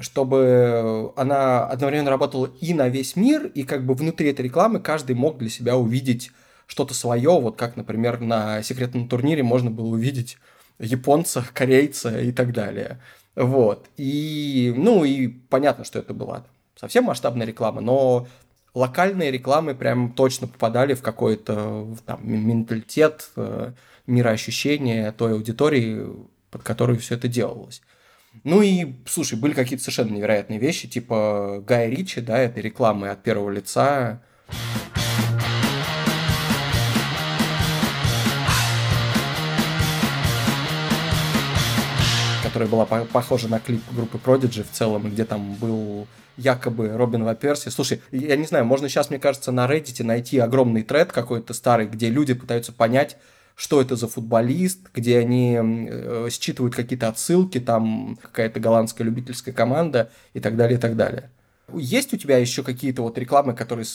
чтобы она одновременно работала и на весь мир, и как бы внутри этой рекламы каждый мог для себя увидеть что-то свое, вот как, например, на секретном турнире можно было увидеть японца, [laughs] корейца и так далее. Вот. И, ну, и понятно, что это была совсем масштабная реклама, но локальные рекламы прям точно попадали в какой-то там, менталитет, э, мироощущение той аудитории, под которой все это делалось. Ну и, слушай, были какие-то совершенно невероятные вещи, типа Гая Ричи, да, это рекламы от первого лица. которая была похожа на клип группы Prodigy в целом, где там был якобы Робин Ван Перси. Слушай, я не знаю, можно сейчас, мне кажется, на Reddit найти огромный тред какой-то старый, где люди пытаются понять, что это за футболист, где они э, считывают какие-то отсылки, там какая-то голландская любительская команда и так далее, и так далее. Есть у тебя еще какие-то вот рекламы, которые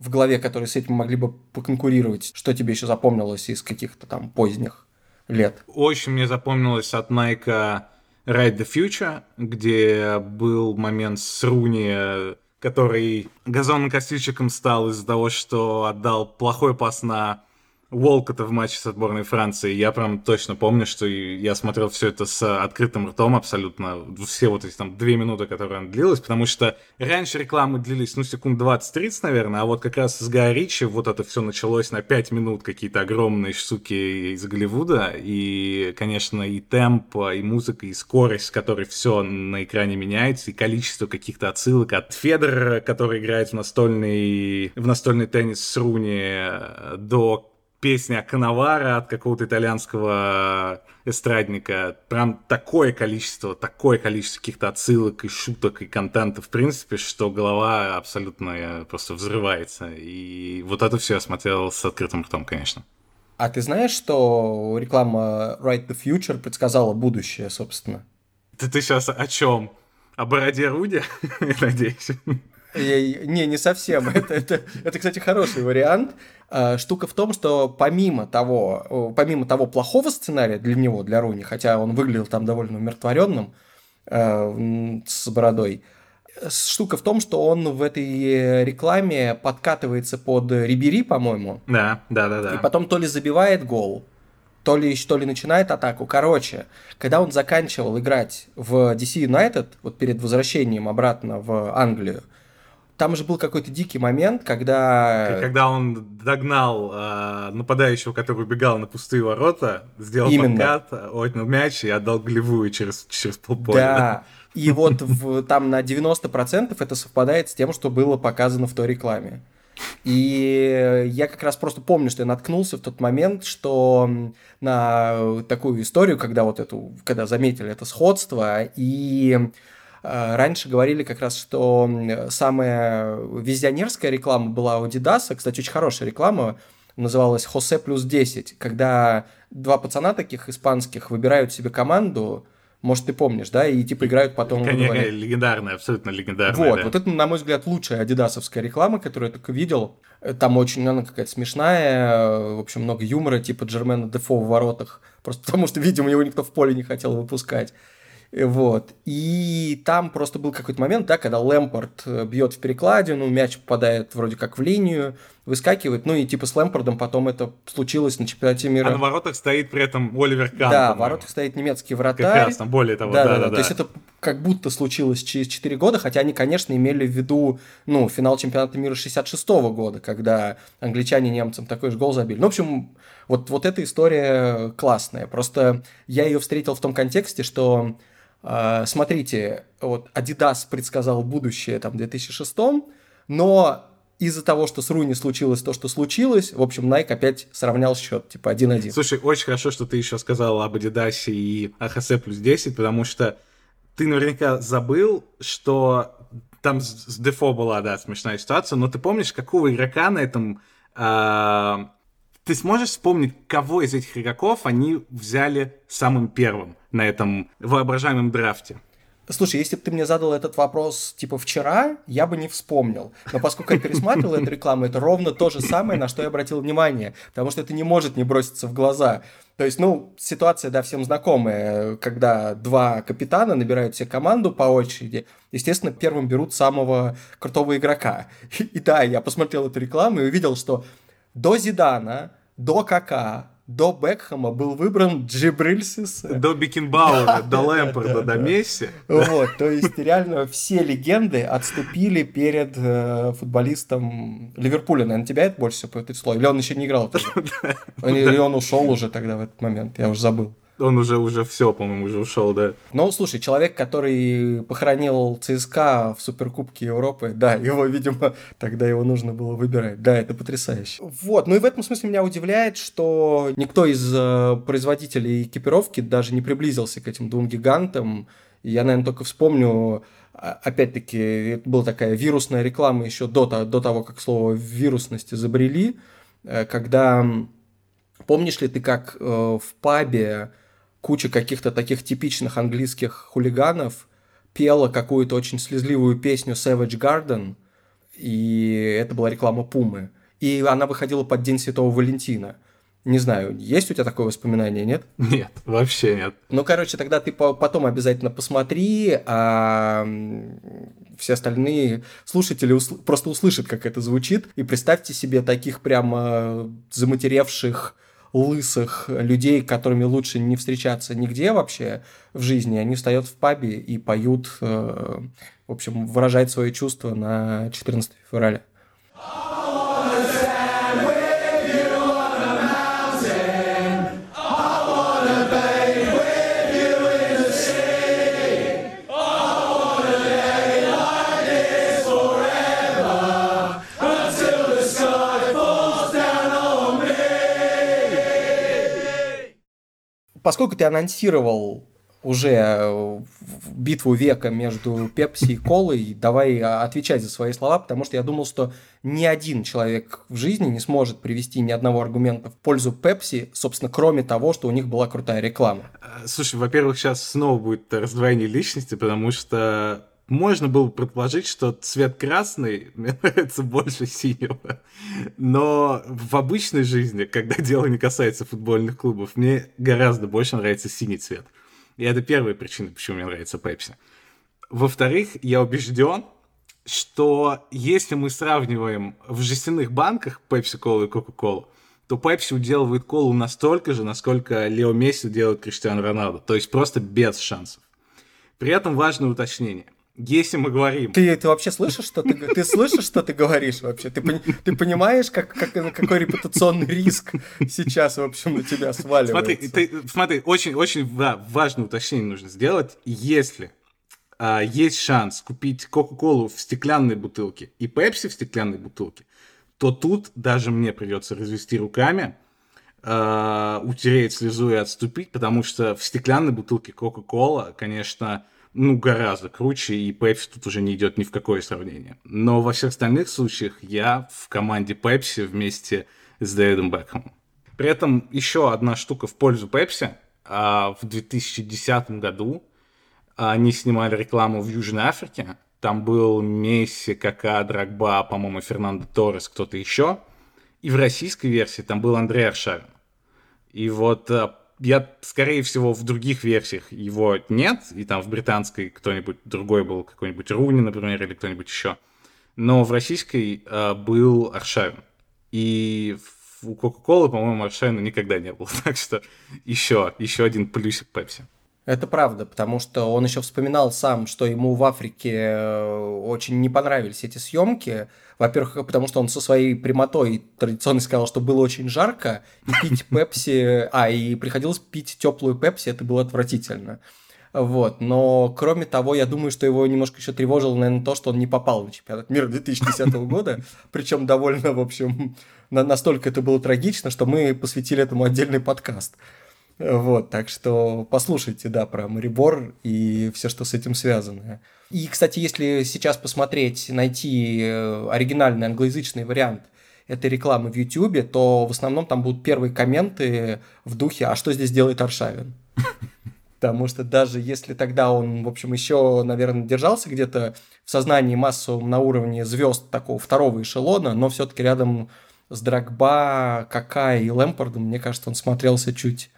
в голове, которые с этим могли бы поконкурировать? Что тебе еще запомнилось из каких-то там поздних лет? Очень мне запомнилось от Nike Ride the Future, где был момент с Руни, который газонокосильщиком стал из-за того, что отдал плохой пас на Волкота в матче с отборной Франции. Я прям точно помню, что я смотрел все это с открытым ртом абсолютно. Все вот эти там две минуты, которые она длилась, потому что раньше рекламы длились, ну, секунд 20-30, наверное, а вот как раз с Гая Ричи вот это все началось на 5 минут, какие-то огромные штуки из Голливуда. И, конечно, и темп, и музыка, и скорость, с которой все на экране меняется, и количество каких-то отсылок от Федора, который играет в настольный, в настольный теннис с Руни, до песня Коновара от какого-то итальянского эстрадника. Прям такое количество, такое количество каких-то отсылок и шуток и контента, в принципе, что голова абсолютно э, просто взрывается. И вот это все я смотрел с открытым ртом, конечно. А ты знаешь, что реклама Right the Future предсказала будущее, собственно? Ты, ты сейчас о чем? О бороде Руди, [laughs] надеюсь? Не, не совсем. [laughs] Это, это, это, кстати, хороший вариант. А, штука в том, что помимо того, помимо того плохого сценария для него, для Руни, хотя он выглядел там довольно умиротворенным э, с бородой, штука в том, что он в этой рекламе подкатывается под Рибери, по-моему. Да, да, да, да. И потом то ли забивает гол, то ли, то ли начинает атаку. Короче, когда он заканчивал играть в DC United, вот перед возвращением обратно в Англию, там же был какой-то дикий момент, когда... Когда он догнал э, нападающего, который убегал на пустые ворота, сделал Именно. подкат, отнял мяч и отдал голевую через, через полполя. Да, [laughs] и вот в, там на 90% это совпадает с тем, что было показано в той рекламе. И я как раз просто помню, что я наткнулся в тот момент, что на такую историю, когда вот эту, когда заметили это сходство, и раньше говорили как раз, что самая визионерская реклама была у Дидаса, кстати, очень хорошая реклама, называлась «Хосе плюс 10», когда два пацана таких испанских выбирают себе команду, может, ты помнишь, да, и типа играют потом... Конечно, легендарная, абсолютно легендарная. Вот, да. вот это, на мой взгляд, лучшая адидасовская реклама, которую я только видел. Там очень, она какая-то смешная, в общем, много юмора, типа Джермена Дефо в воротах, просто потому что, [laughs] видимо, его никто в поле не хотел выпускать. Вот. И там просто был какой-то момент, да, когда Лэмпорт э, бьет в перекладину, мяч попадает вроде как в линию, выскакивает, ну и типа с Лэмпордом потом это случилось на чемпионате мира. А на воротах стоит при этом Оливер Кан. Да, в воротах стоит немецкий вратарь. Как раз там, более того, да, да, да, да. То есть это как будто случилось через 4 года, хотя они, конечно, имели в виду, ну, финал чемпионата мира 66 -го года, когда англичане немцам такой же гол забили. Ну, в общем, вот, вот эта история классная. Просто я ее встретил в том контексте, что смотрите, вот Adidas предсказал будущее там в 2006, но из-за того, что с Руни случилось то, что случилось, в общем, Nike опять сравнял счет, типа 1-1. Слушай, очень хорошо, что ты еще сказал об Adidas и АХС плюс 10, потому что ты наверняка забыл, что там с Дефо была, да, смешная ситуация, но ты помнишь, какого игрока на этом... Э, ты сможешь вспомнить, кого из этих игроков они взяли самым первым? На этом воображаемом драфте? Слушай, если бы ты мне задал этот вопрос типа вчера, я бы не вспомнил. Но поскольку я пересматривал эту рекламу, это ровно то же самое, на что я обратил внимание. Потому что это не может не броситься в глаза. То есть, ну, ситуация, да, всем знакомая, когда два капитана набирают себе команду по очереди, естественно, первым берут самого крутого игрока. И, и да, я посмотрел эту рекламу и увидел, что до Зидана, до Кака, до Бекхэма был выбран Джибриль До Бикенбауэра, [laughs] до Лэмпорда, до Месси. Вот, то есть реально все легенды отступили перед э, футболистом Ливерпуля. Наверное, тебя это больше всего потрясло? Или он еще не играл? [laughs] Или он ушел уже тогда в этот момент? Я уже забыл. Он уже, уже все, по-моему, уже ушел, да. Ну, слушай, человек, который похоронил ЦСКА в Суперкубке Европы, да, его, видимо, тогда его нужно было выбирать. Да, это потрясающе. Вот, ну и в этом смысле меня удивляет, что никто из э, производителей экипировки даже не приблизился к этим двум гигантам. Я, наверное, только вспомню, а, опять-таки, это была такая вирусная реклама еще до, до того, как слово вирусность изобрели, э, когда... Помнишь ли ты, как э, в пабе куча каких-то таких типичных английских хулиганов пела какую-то очень слезливую песню Savage Garden, и это была реклама Пумы. И она выходила под День Святого Валентина. Не знаю, есть у тебя такое воспоминание, нет? Нет, вообще нет. Ну, короче, тогда ты потом обязательно посмотри, а все остальные слушатели усл- просто услышат, как это звучит. И представьте себе таких прямо заматеревших лысых людей, которыми лучше не встречаться нигде вообще в жизни. Они встают в пабе и поют, э, в общем, выражают свои чувства на 14 февраля. Поскольку ты анонсировал уже э, битву века между Пепси и Колой, давай а, отвечать за свои слова, потому что я думал, что ни один человек в жизни не сможет привести ни одного аргумента в пользу Пепси, собственно, кроме того, что у них была крутая реклама. Э, слушай, во-первых, сейчас снова будет раздвоение личности, потому что можно было предположить, что цвет красный [laughs] мне нравится больше синего. Но в обычной жизни, когда дело не касается футбольных клубов, мне гораздо больше нравится синий цвет. И это первая причина, почему мне нравится Пепси. Во-вторых, я убежден, что если мы сравниваем в жестяных банках Пепси Колу и Кока-Колу, то Пепси уделывает колу настолько же, насколько Лео Месси делает Криштиану Роналду. То есть просто без шансов. При этом важное уточнение – если мы говорим... Ты, ты вообще слышишь, что ты, ты слышишь, что ты говоришь вообще? Ты, ты понимаешь, как, как, какой репутационный риск сейчас, в общем, на тебя сваливается? Смотри, ты, смотри очень, очень да, важное уточнение нужно сделать. Если а, есть шанс купить Кока-Колу в стеклянной бутылке и Пепси в стеклянной бутылке, то тут даже мне придется развести руками, а, утереть слезу и отступить, потому что в стеклянной бутылке Кока-Кола, конечно, ну, гораздо круче, и Пепси тут уже не идет ни в какое сравнение. Но во всех остальных случаях я в команде Пепси вместе с Дэвидом Бекхэмом. При этом еще одна штука в пользу Пепси. В 2010 году они снимали рекламу в Южной Африке. Там был Месси, Кака, Драгба, по-моему, Фернандо Торрес, кто-то еще. И в российской версии там был Андрей Аршавин. И вот а, я, скорее всего, в других версиях его нет, и там в британской кто-нибудь другой был, какой-нибудь Руни, например, или кто-нибудь еще. Но в российской э, был Аршавин. И у Кока-Колы, по-моему, Аршавина никогда не было. [laughs] Так что еще, еще один плюсик Пепси. Это правда, потому что он еще вспоминал сам, что ему в Африке э, очень не понравились эти съемки. Во-первых, потому что он со своей прямотой традиционно сказал, что было очень жарко, и пить пепси, а, и приходилось пить теплую пепси, это было отвратительно. Вот. Но, кроме того, я думаю, что его немножко еще тревожило, наверное, то, что он не попал на чемпионат мира 2010 года. [laughs] Причем довольно, в общем, настолько это было трагично, что мы посвятили этому отдельный подкаст. Вот, так что послушайте, да, про Марибор и все, что с этим связано. И, кстати, если сейчас посмотреть, найти э, оригинальный англоязычный вариант этой рекламы в YouTube, то в основном там будут первые комменты в духе «А что здесь делает Аршавин?» [laughs] Потому что даже если тогда он, в общем, еще, наверное, держался где-то в сознании массовом на уровне звезд такого второго эшелона, но все-таки рядом с Драгба, Кака и Лэмпордом, мне кажется, он смотрелся чуть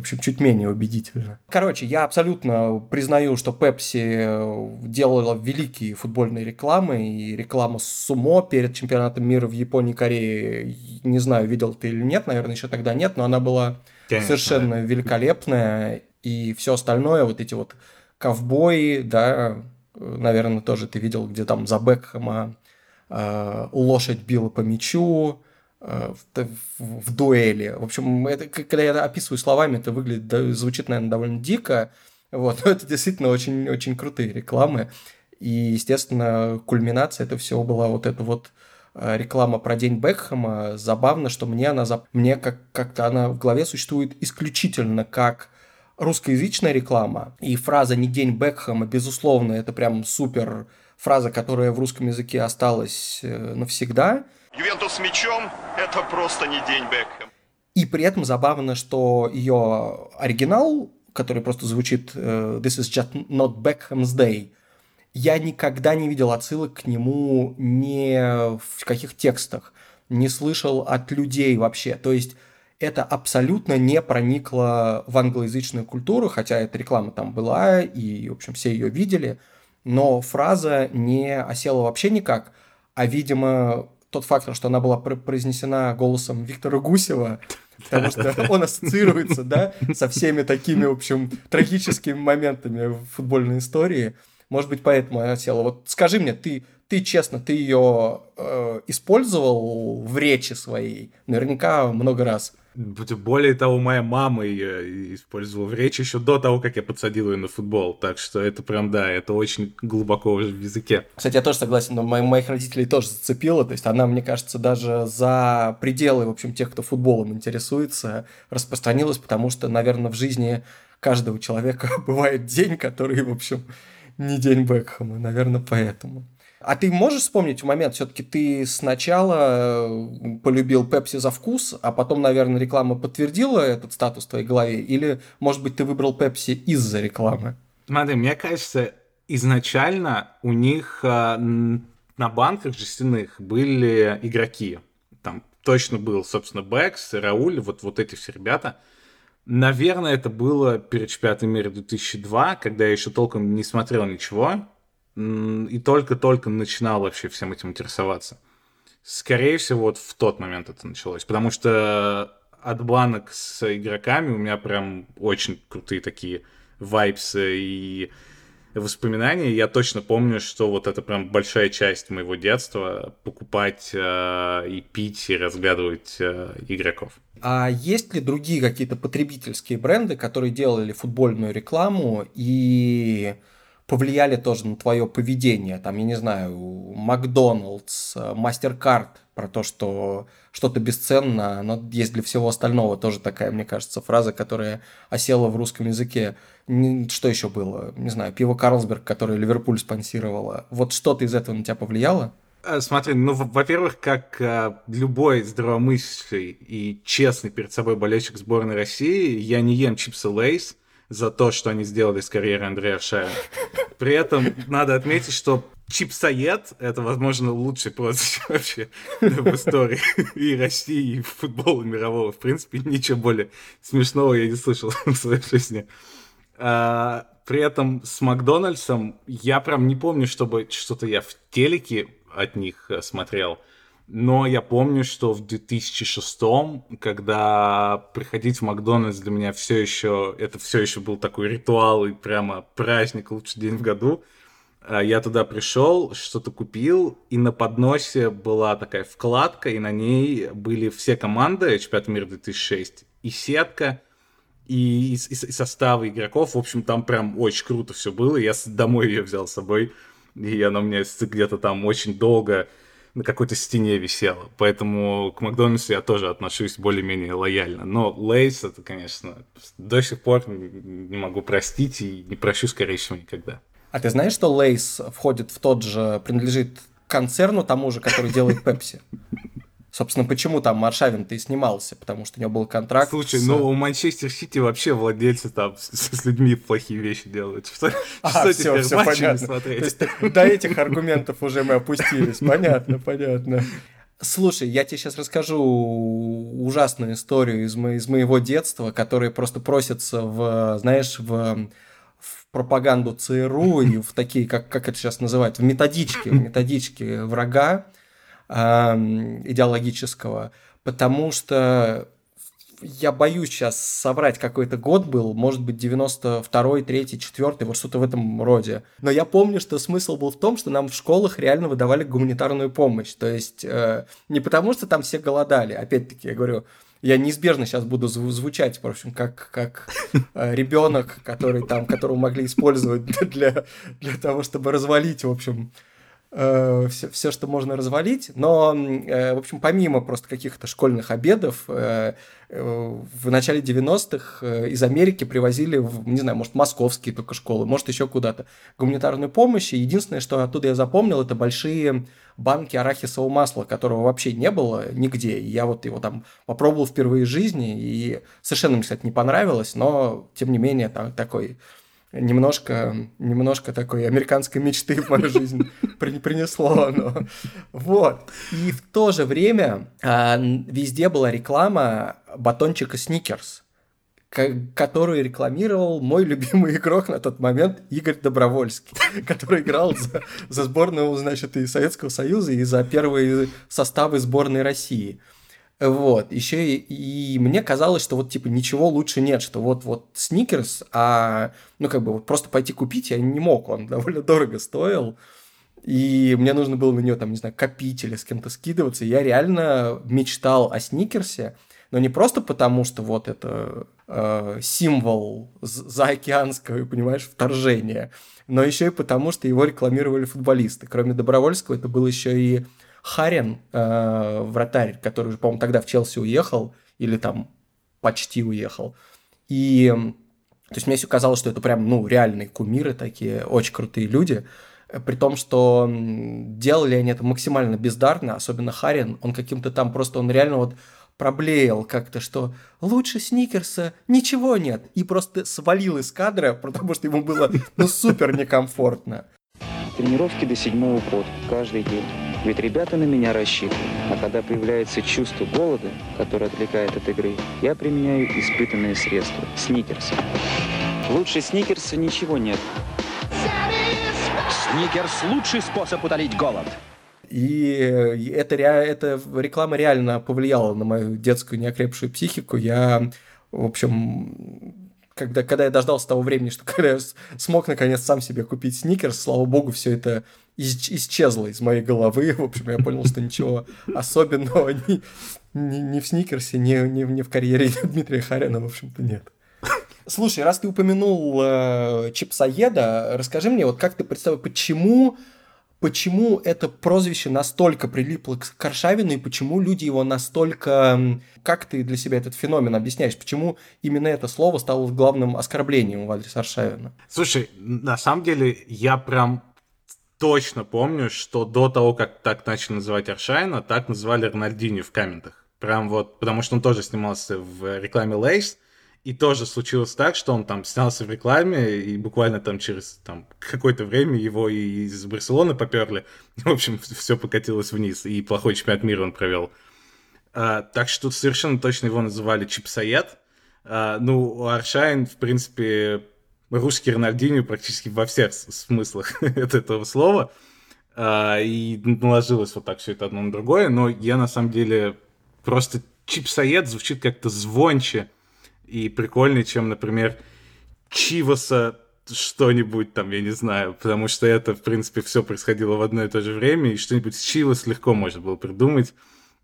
общем, чуть менее убедительно. Короче, я абсолютно признаю, что Pepsi делала великие футбольные рекламы, и реклама Сумо перед чемпионатом мира в Японии и Корее, не знаю, видел ты или нет, наверное, еще тогда нет, но она была Конечно, совершенно да. великолепная, и все остальное, вот эти вот ковбои, да, наверное, тоже ты видел, где там за Бекхэма э, лошадь била по мячу, Э, в, в, в дуэли. В общем, это, когда я описываю словами, это выглядит, да, звучит, наверное, довольно дико. Вот, [laughs] но это действительно очень, очень крутые рекламы. И, естественно, кульминация этого всего была вот эта вот э, реклама про День Бекхэма. Забавно, что мне она, мне как, как-то она в голове существует исключительно как русскоязычная реклама. И фраза «Не День Бекхэма», безусловно, это прям супер фраза, которая в русском языке осталась э, навсегда – Ювентус с мячом – это просто не день Бекхэм. И при этом забавно, что ее оригинал который просто звучит э, «This is just not Beckham's day», я никогда не видел отсылок к нему ни в каких текстах, не слышал от людей вообще. То есть это абсолютно не проникло в англоязычную культуру, хотя эта реклама там была, и, в общем, все ее видели, но фраза не осела вообще никак, а, видимо, тот фактор, что она была произнесена голосом Виктора Гусева, потому что он ассоциируется, да, со всеми такими, в общем, трагическими моментами в футбольной истории – может быть, поэтому она села. Вот скажи мне, ты, ты честно, ты ее э, использовал в речи своей? Наверняка много раз. Более того, моя мама ее использовала в речи еще до того, как я подсадил ее на футбол. Так что это прям, да, это очень глубоко в языке. Кстати, я тоже согласен, но моих, моих родителей тоже зацепила. То есть она, мне кажется, даже за пределы, в общем, тех, кто футболом интересуется, распространилась, потому что, наверное, в жизни каждого человека [laughs] бывает день, который, в общем, не день Бекхэма, наверное, поэтому. А ты можешь вспомнить момент, все-таки ты сначала э, полюбил Пепси за вкус, а потом, наверное, реклама подтвердила этот статус в твоей голове, или, может быть, ты выбрал Пепси из-за рекламы? Смотри, мне кажется, изначально у них э, на банках жестяных были игроки. Там точно был, собственно, Бэкс, Рауль, вот, вот эти все ребята – Наверное, это было перед чемпионатом мира 2002, когда я еще толком не смотрел ничего и только-только начинал вообще всем этим интересоваться. Скорее всего, вот в тот момент это началось, потому что от банок с игроками у меня прям очень крутые такие вайпсы и воспоминания. Я точно помню, что вот это прям большая часть моего детства покупать э, и пить и разглядывать э, игроков. А есть ли другие какие-то потребительские бренды, которые делали футбольную рекламу и повлияли тоже на твое поведение? Там, я не знаю, Макдоналдс, Мастеркард, про то, что что-то бесценно, но есть для всего остального. Тоже такая, мне кажется, фраза, которая осела в русском языке. Что еще было? Не знаю, пиво Карлсберг, которое Ливерпуль спонсировала. Вот что-то из этого на тебя повлияло? Э, смотри, ну, во-первых, как э, любой здравомыслящий и честный перед собой болельщик сборной России, я не ем чипсы Лейс за то, что они сделали с карьерой Андрея Аршавина. При этом надо отметить, что чипсоед — это, возможно, лучший прозвище вообще в истории и России, и футбола мирового. В принципе, ничего более смешного я не слышал в своей жизни. А, при этом с Макдональдсом я прям не помню, чтобы что-то я в телеке от них э, смотрел. Но я помню, что в 2006, когда приходить в Макдональдс для меня все еще, это все еще был такой ритуал и прямо праздник, лучший день в году, э, я туда пришел, что-то купил, и на подносе была такая вкладка, и на ней были все команды чемпионат мира 2006, и сетка, и, и, и составы игроков. В общем, там прям очень круто все было. Я домой ее взял с собой и она у меня где-то там очень долго на какой-то стене висела. Поэтому к Макдональдсу я тоже отношусь более-менее лояльно. Но Lay's, это, конечно, до сих пор не могу простить и не прощу, скорее всего, никогда. А ты знаешь, что Lay's входит в тот же, принадлежит концерну тому же, который делает Пепси? Собственно, почему там Маршавин-то и снимался, потому что у него был контракт. Слушай, с... ну у Манчестер Сити вообще владельцы там с, с людьми плохие вещи делают. Что, а, [laughs] что все, теперь все понятно. смотреть? То есть до этих аргументов уже мы опустились. Понятно, понятно. Слушай, я тебе сейчас расскажу ужасную историю из, мо- из моего детства, которая просто просится в, знаешь, в, в пропаганду ЦРУ и в такие, как, как это сейчас называют, в методички, в методички врага идеологического, потому что я боюсь сейчас соврать, какой-то год был, может быть, 92-й, 3-й, 4 вот что-то в этом роде. Но я помню, что смысл был в том, что нам в школах реально выдавали гуманитарную помощь. То есть э, не потому, что там все голодали, опять-таки, я говорю, я неизбежно сейчас буду звучать, в общем, как, как э, ребенок, который там, которого могли использовать для, для того, чтобы развалить, в общем, все, все, что можно развалить. Но, э, в общем, помимо просто каких-то школьных обедов, э, э, в начале 90-х э, из Америки привозили, в, не знаю, может, московские только школы, может, еще куда-то гуманитарную помощь. И единственное, что оттуда я запомнил, это большие банки арахисового масла, которого вообще не было нигде. И я вот его там попробовал впервые в жизни, и совершенно мне, кстати, не понравилось, но, тем не менее, там такой немножко, немножко такой американской мечты в мою жизнь принесло оно. Вот. И в то же время а, везде была реклама батончика Сникерс которую рекламировал мой любимый игрок на тот момент Игорь Добровольский, [laughs] который играл за, за сборную, значит, и Советского Союза, и за первые составы сборной России. Вот, еще и, и мне казалось, что вот типа ничего лучше нет, что вот вот сникерс, а ну как бы вот просто пойти купить я не мог, он [laughs] довольно дорого стоил, и мне нужно было на него там не знаю копить или с кем-то скидываться. Я реально мечтал о сникерсе, но не просто потому, что вот это э, символ заокеанского, понимаешь, вторжения, но еще и потому, что его рекламировали футболисты. Кроме Добровольского, это был еще и Харин, э, вратарь, который по-моему, тогда в Челси уехал, или там почти уехал. И то есть мне все казалось, что это прям, ну, реальные кумиры такие, очень крутые люди. При том, что делали они это максимально бездарно, особенно Харин, он каким-то там просто, он реально вот проблеял как-то, что лучше Сникерса ничего нет, и просто свалил из кадра, [laughs] потому что ему было ну супер некомфортно. Тренировки до седьмого пота каждый день. Ведь ребята на меня рассчитывают. А когда появляется чувство голода, которое отвлекает от игры, я применяю испытанные средства – сникерс. Лучше сникерса ничего нет. Сникерс – лучший способ утолить голод. И эта, эта реклама реально повлияла на мою детскую неокрепшую психику. Я, в общем, когда, когда я дождался того времени, что [laughs] когда я смог наконец сам себе купить сникерс, слава богу, все это исчезло из моей головы. В общем, я понял, что ничего особенного [laughs] ни, ни, ни в сникерсе, ни, ни, ни в карьере [laughs] Дмитрия Харина, в общем-то, нет. Слушай, раз ты упомянул э, чипсоеда, расскажи мне, вот как ты представляешь, почему почему это прозвище настолько прилипло к Коршавину и почему люди его настолько... Как ты для себя этот феномен объясняешь? Почему именно это слово стало главным оскорблением в адрес Аршавина? Слушай, на самом деле я прям точно помню, что до того, как так начали называть Аршавина, так называли Рональдиньо в комментах. Прям вот, потому что он тоже снимался в рекламе Lay's, и тоже случилось так, что он там снялся в рекламе, и буквально там через там, какое-то время его и из Барселоны поперли. [laughs] В общем, все покатилось вниз, и плохой чемпионат мира он провел. А, так что тут совершенно точно его называли Чипсоед. А, ну, Аршавин, в принципе, русский Рональдинho практически во всех смыслах [laughs] этого слова. А, и наложилось вот так все это одно на другое. Но я на самом деле просто Чипсоед звучит как-то звонче, и прикольнее, чем, например, Чиваса что-нибудь там, я не знаю, потому что это, в принципе, все происходило в одно и то же время, и что-нибудь с Чивас легко можно было придумать.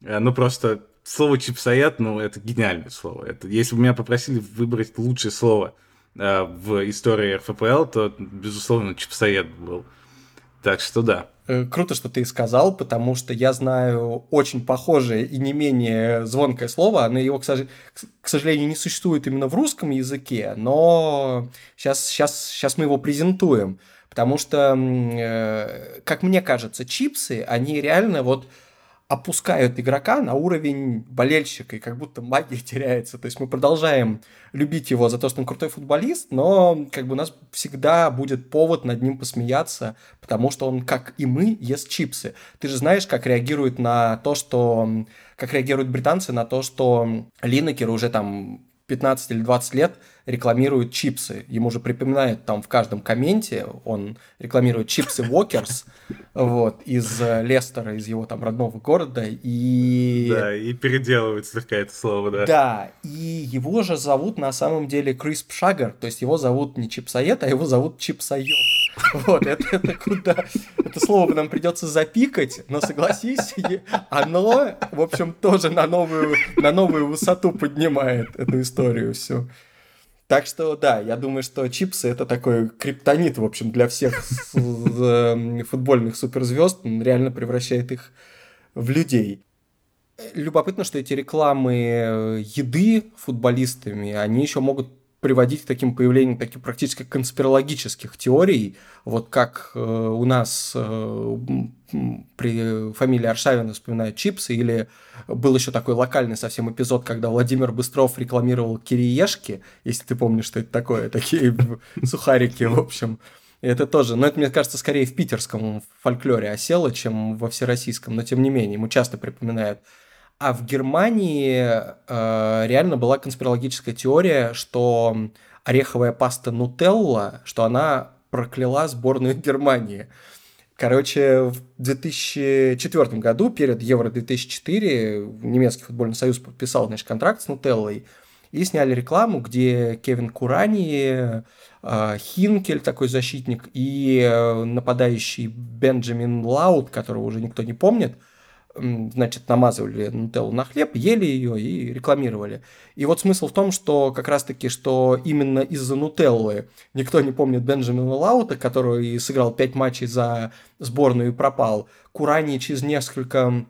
Э, ну, просто слово чипсоед, ну, это гениальное слово. Это, если бы меня попросили выбрать лучшее слово в истории РФПЛ, то, безусловно, чипсоед был. Так что да. Э, круто, что ты сказал, потому что я знаю очень похожее и не менее звонкое слово, но его, к сожалению, не существует именно в русском языке, но сейчас, сейчас, сейчас мы его презентуем, потому что, э, как мне кажется, чипсы, они реально вот опускают игрока на уровень болельщика, и как будто магия [laughs] теряется. То есть мы продолжаем любить его за то, что он крутой футболист, но как бы у нас всегда будет повод над ним посмеяться, потому что он, как и мы, ест чипсы. Ты же знаешь, как реагирует на то, что... Как реагируют британцы на то, что Линнекер уже там 15 или 20 лет рекламирует чипсы. Ему же припоминают там в каждом комменте, он рекламирует чипсы Walkers, [laughs] вот, из э, Лестера, из его там родного города, и... Да, и переделывает слегка это слово, да. Да, и его же зовут на самом деле Крисп Шагер, то есть его зовут не Чипсоед, а его зовут Чипсоёб. [laughs] Вот, это, это куда... Это слово нам придется запикать, но согласись, оно, в общем, тоже на новую, на новую высоту поднимает эту историю всю. Так что, да, я думаю, что чипсы это такой криптонит, в общем, для всех эм, футбольных суперзвезд. Он реально превращает их в людей. Любопытно, что эти рекламы э, еды футболистами, они еще могут приводить к таким появлениям таких практически конспирологических теорий, вот как э, у нас э, при фамилии Аршавина вспоминают чипсы, или был еще такой локальный совсем эпизод, когда Владимир Быстров рекламировал кириешки, если ты помнишь, что это такое, [laughs] такие сухарики, в общем. Это тоже, но это, мне кажется, скорее в питерском фольклоре осело, чем во всероссийском, но тем не менее, ему часто припоминают а в Германии э, реально была конспирологическая теория, что ореховая паста Нутелла, что она прокляла сборную [laughs] Германии. Короче, в 2004 году, перед Евро 2004, немецкий футбольный союз подписал значит, контракт с Нутеллой и сняли рекламу, где Кевин Курани, э, Хинкель, такой защитник, и э, нападающий Бенджамин Лаут, которого уже никто не помнит, значит, намазывали нутеллу на хлеб, ели ее и рекламировали. И вот смысл в том, что как раз-таки, что именно из-за нутеллы никто не помнит Бенджамина Лаута, который сыграл 5 матчей за сборную и пропал. Курани через несколько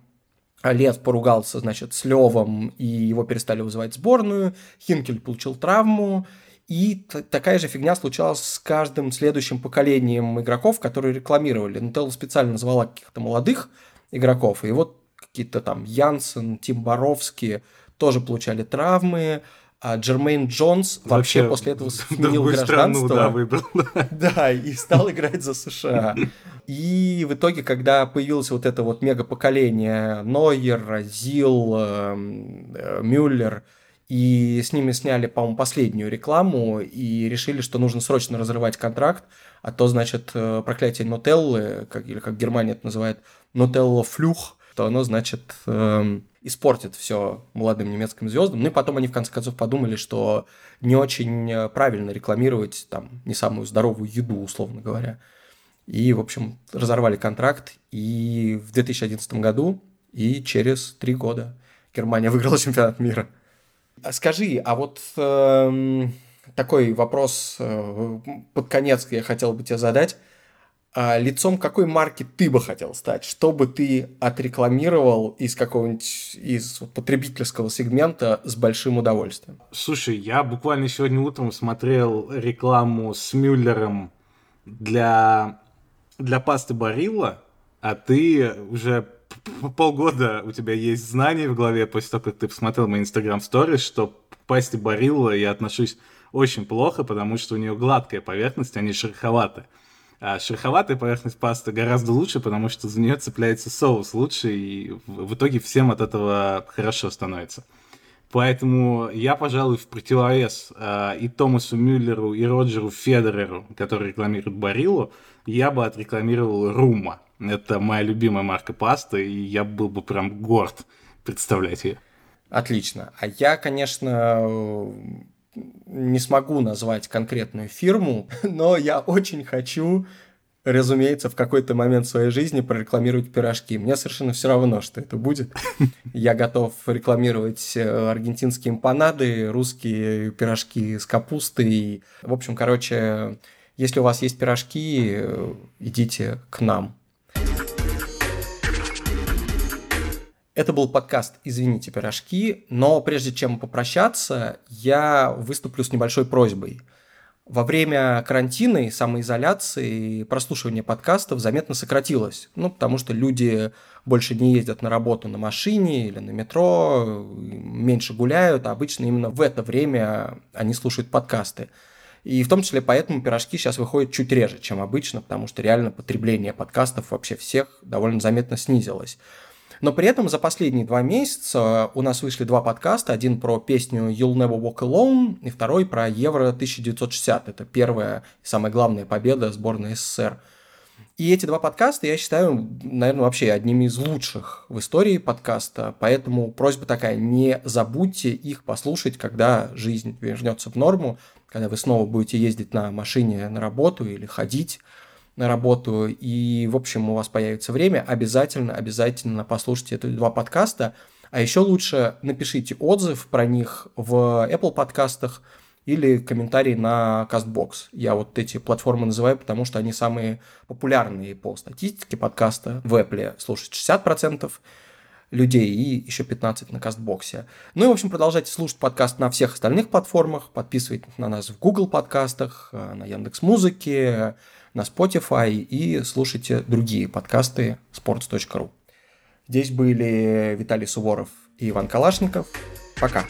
лет поругался, значит, с Левом, и его перестали вызывать в сборную. Хинкель получил травму. И такая же фигня случалась с каждым следующим поколением игроков, которые рекламировали. Нутелла специально назвала каких-то молодых игроков. И вот какие-то там Янсен, Тим Боровский тоже получали травмы. А Джермейн Джонс вообще, вообще после этого [laughs] сменил гражданство. Страну, да, выбрал. [laughs] Да, и стал играть за США. [laughs] И в итоге, когда появилось вот это вот мега-поколение Нойер, Зил, эм, э, Мюллер, и с ними сняли, по-моему, последнюю рекламу и решили, что нужно срочно разрывать контракт, а то, значит, э, проклятие Нутеллы, как, или как Германия это называет, Нутелла флюх, то оно, значит, эм, испортит все молодым немецким звездам. Ну и потом они в конце концов подумали, что не очень э, правильно рекламировать там не самую здоровую еду, условно говоря. И, в общем, разорвали контракт. И в 2011 году, и через три года Германия выиграла [laughs] чемпионат мира. А скажи, а вот э, такой вопрос э, под конец я хотел бы тебе задать а лицом какой марки ты бы хотел стать? Что бы ты отрекламировал из какого-нибудь из потребительского сегмента с большим удовольствием? Слушай, я буквально сегодня утром смотрел рекламу с Мюллером для, для пасты Барилла, а ты уже полгода у тебя есть знания в голове после того, как ты посмотрел мои инстаграм сторис, что к пасте Барилла я отношусь очень плохо, потому что у нее гладкая поверхность, а не шероховатая. А шероховатая поверхность пасты гораздо лучше, потому что за нее цепляется соус лучше, и в итоге всем от этого хорошо становится. Поэтому я, пожалуй, в противовес э, и Томасу Мюллеру, и Роджеру Федереру, который рекламирует Барилу, я бы отрекламировал Рума. Это моя любимая марка пасты, и я был бы прям горд представлять ее. Отлично. А я, конечно, не смогу назвать конкретную фирму, [laughs] но я очень хочу, разумеется, в какой-то момент своей жизни прорекламировать пирожки. Мне совершенно все равно, что это будет. [laughs] Я готов рекламировать э, аргентинские эмпанады, русские пирожки с капустой. В общем, короче, если у вас есть пирожки, э, идите к нам. Это был подкаст «Извините, пирожки», но прежде чем попрощаться, я выступлю с небольшой просьбой. Во время карантина и самоизоляции прослушивание подкастов заметно сократилось, ну, потому что люди больше не ездят на работу на машине или на метро, меньше гуляют, а обычно именно в это время они слушают подкасты. И в том числе поэтому пирожки сейчас выходят чуть реже, чем обычно, потому что реально потребление подкастов вообще всех довольно заметно снизилось. Но при этом за последние два месяца у нас вышли два подкаста. Один про песню You'll Never Walk Alone и второй про Евро 1960. Это первая и самая главная победа сборной СССР. И эти два подкаста я считаю, наверное, вообще одними из лучших в истории подкаста. Поэтому просьба такая, не забудьте их послушать, когда жизнь вернется в норму, когда вы снова будете ездить на машине на работу или ходить на работу, и, в общем, у вас появится время, обязательно, обязательно послушайте эти два подкаста. А еще лучше напишите отзыв про них в Apple подкастах или комментарии на CastBox. Я вот эти платформы называю, потому что они самые популярные по статистике подкаста. В Apple слушать 60%, людей и еще 15 на Кастбоксе. Ну и, в общем, продолжайте слушать подкаст на всех остальных платформах, подписывайтесь на нас в Google подкастах, э, на Яндекс Музыке, на Spotify и слушайте другие подкасты sports.ru. Здесь были Виталий Суворов и Иван Калашников. Пока.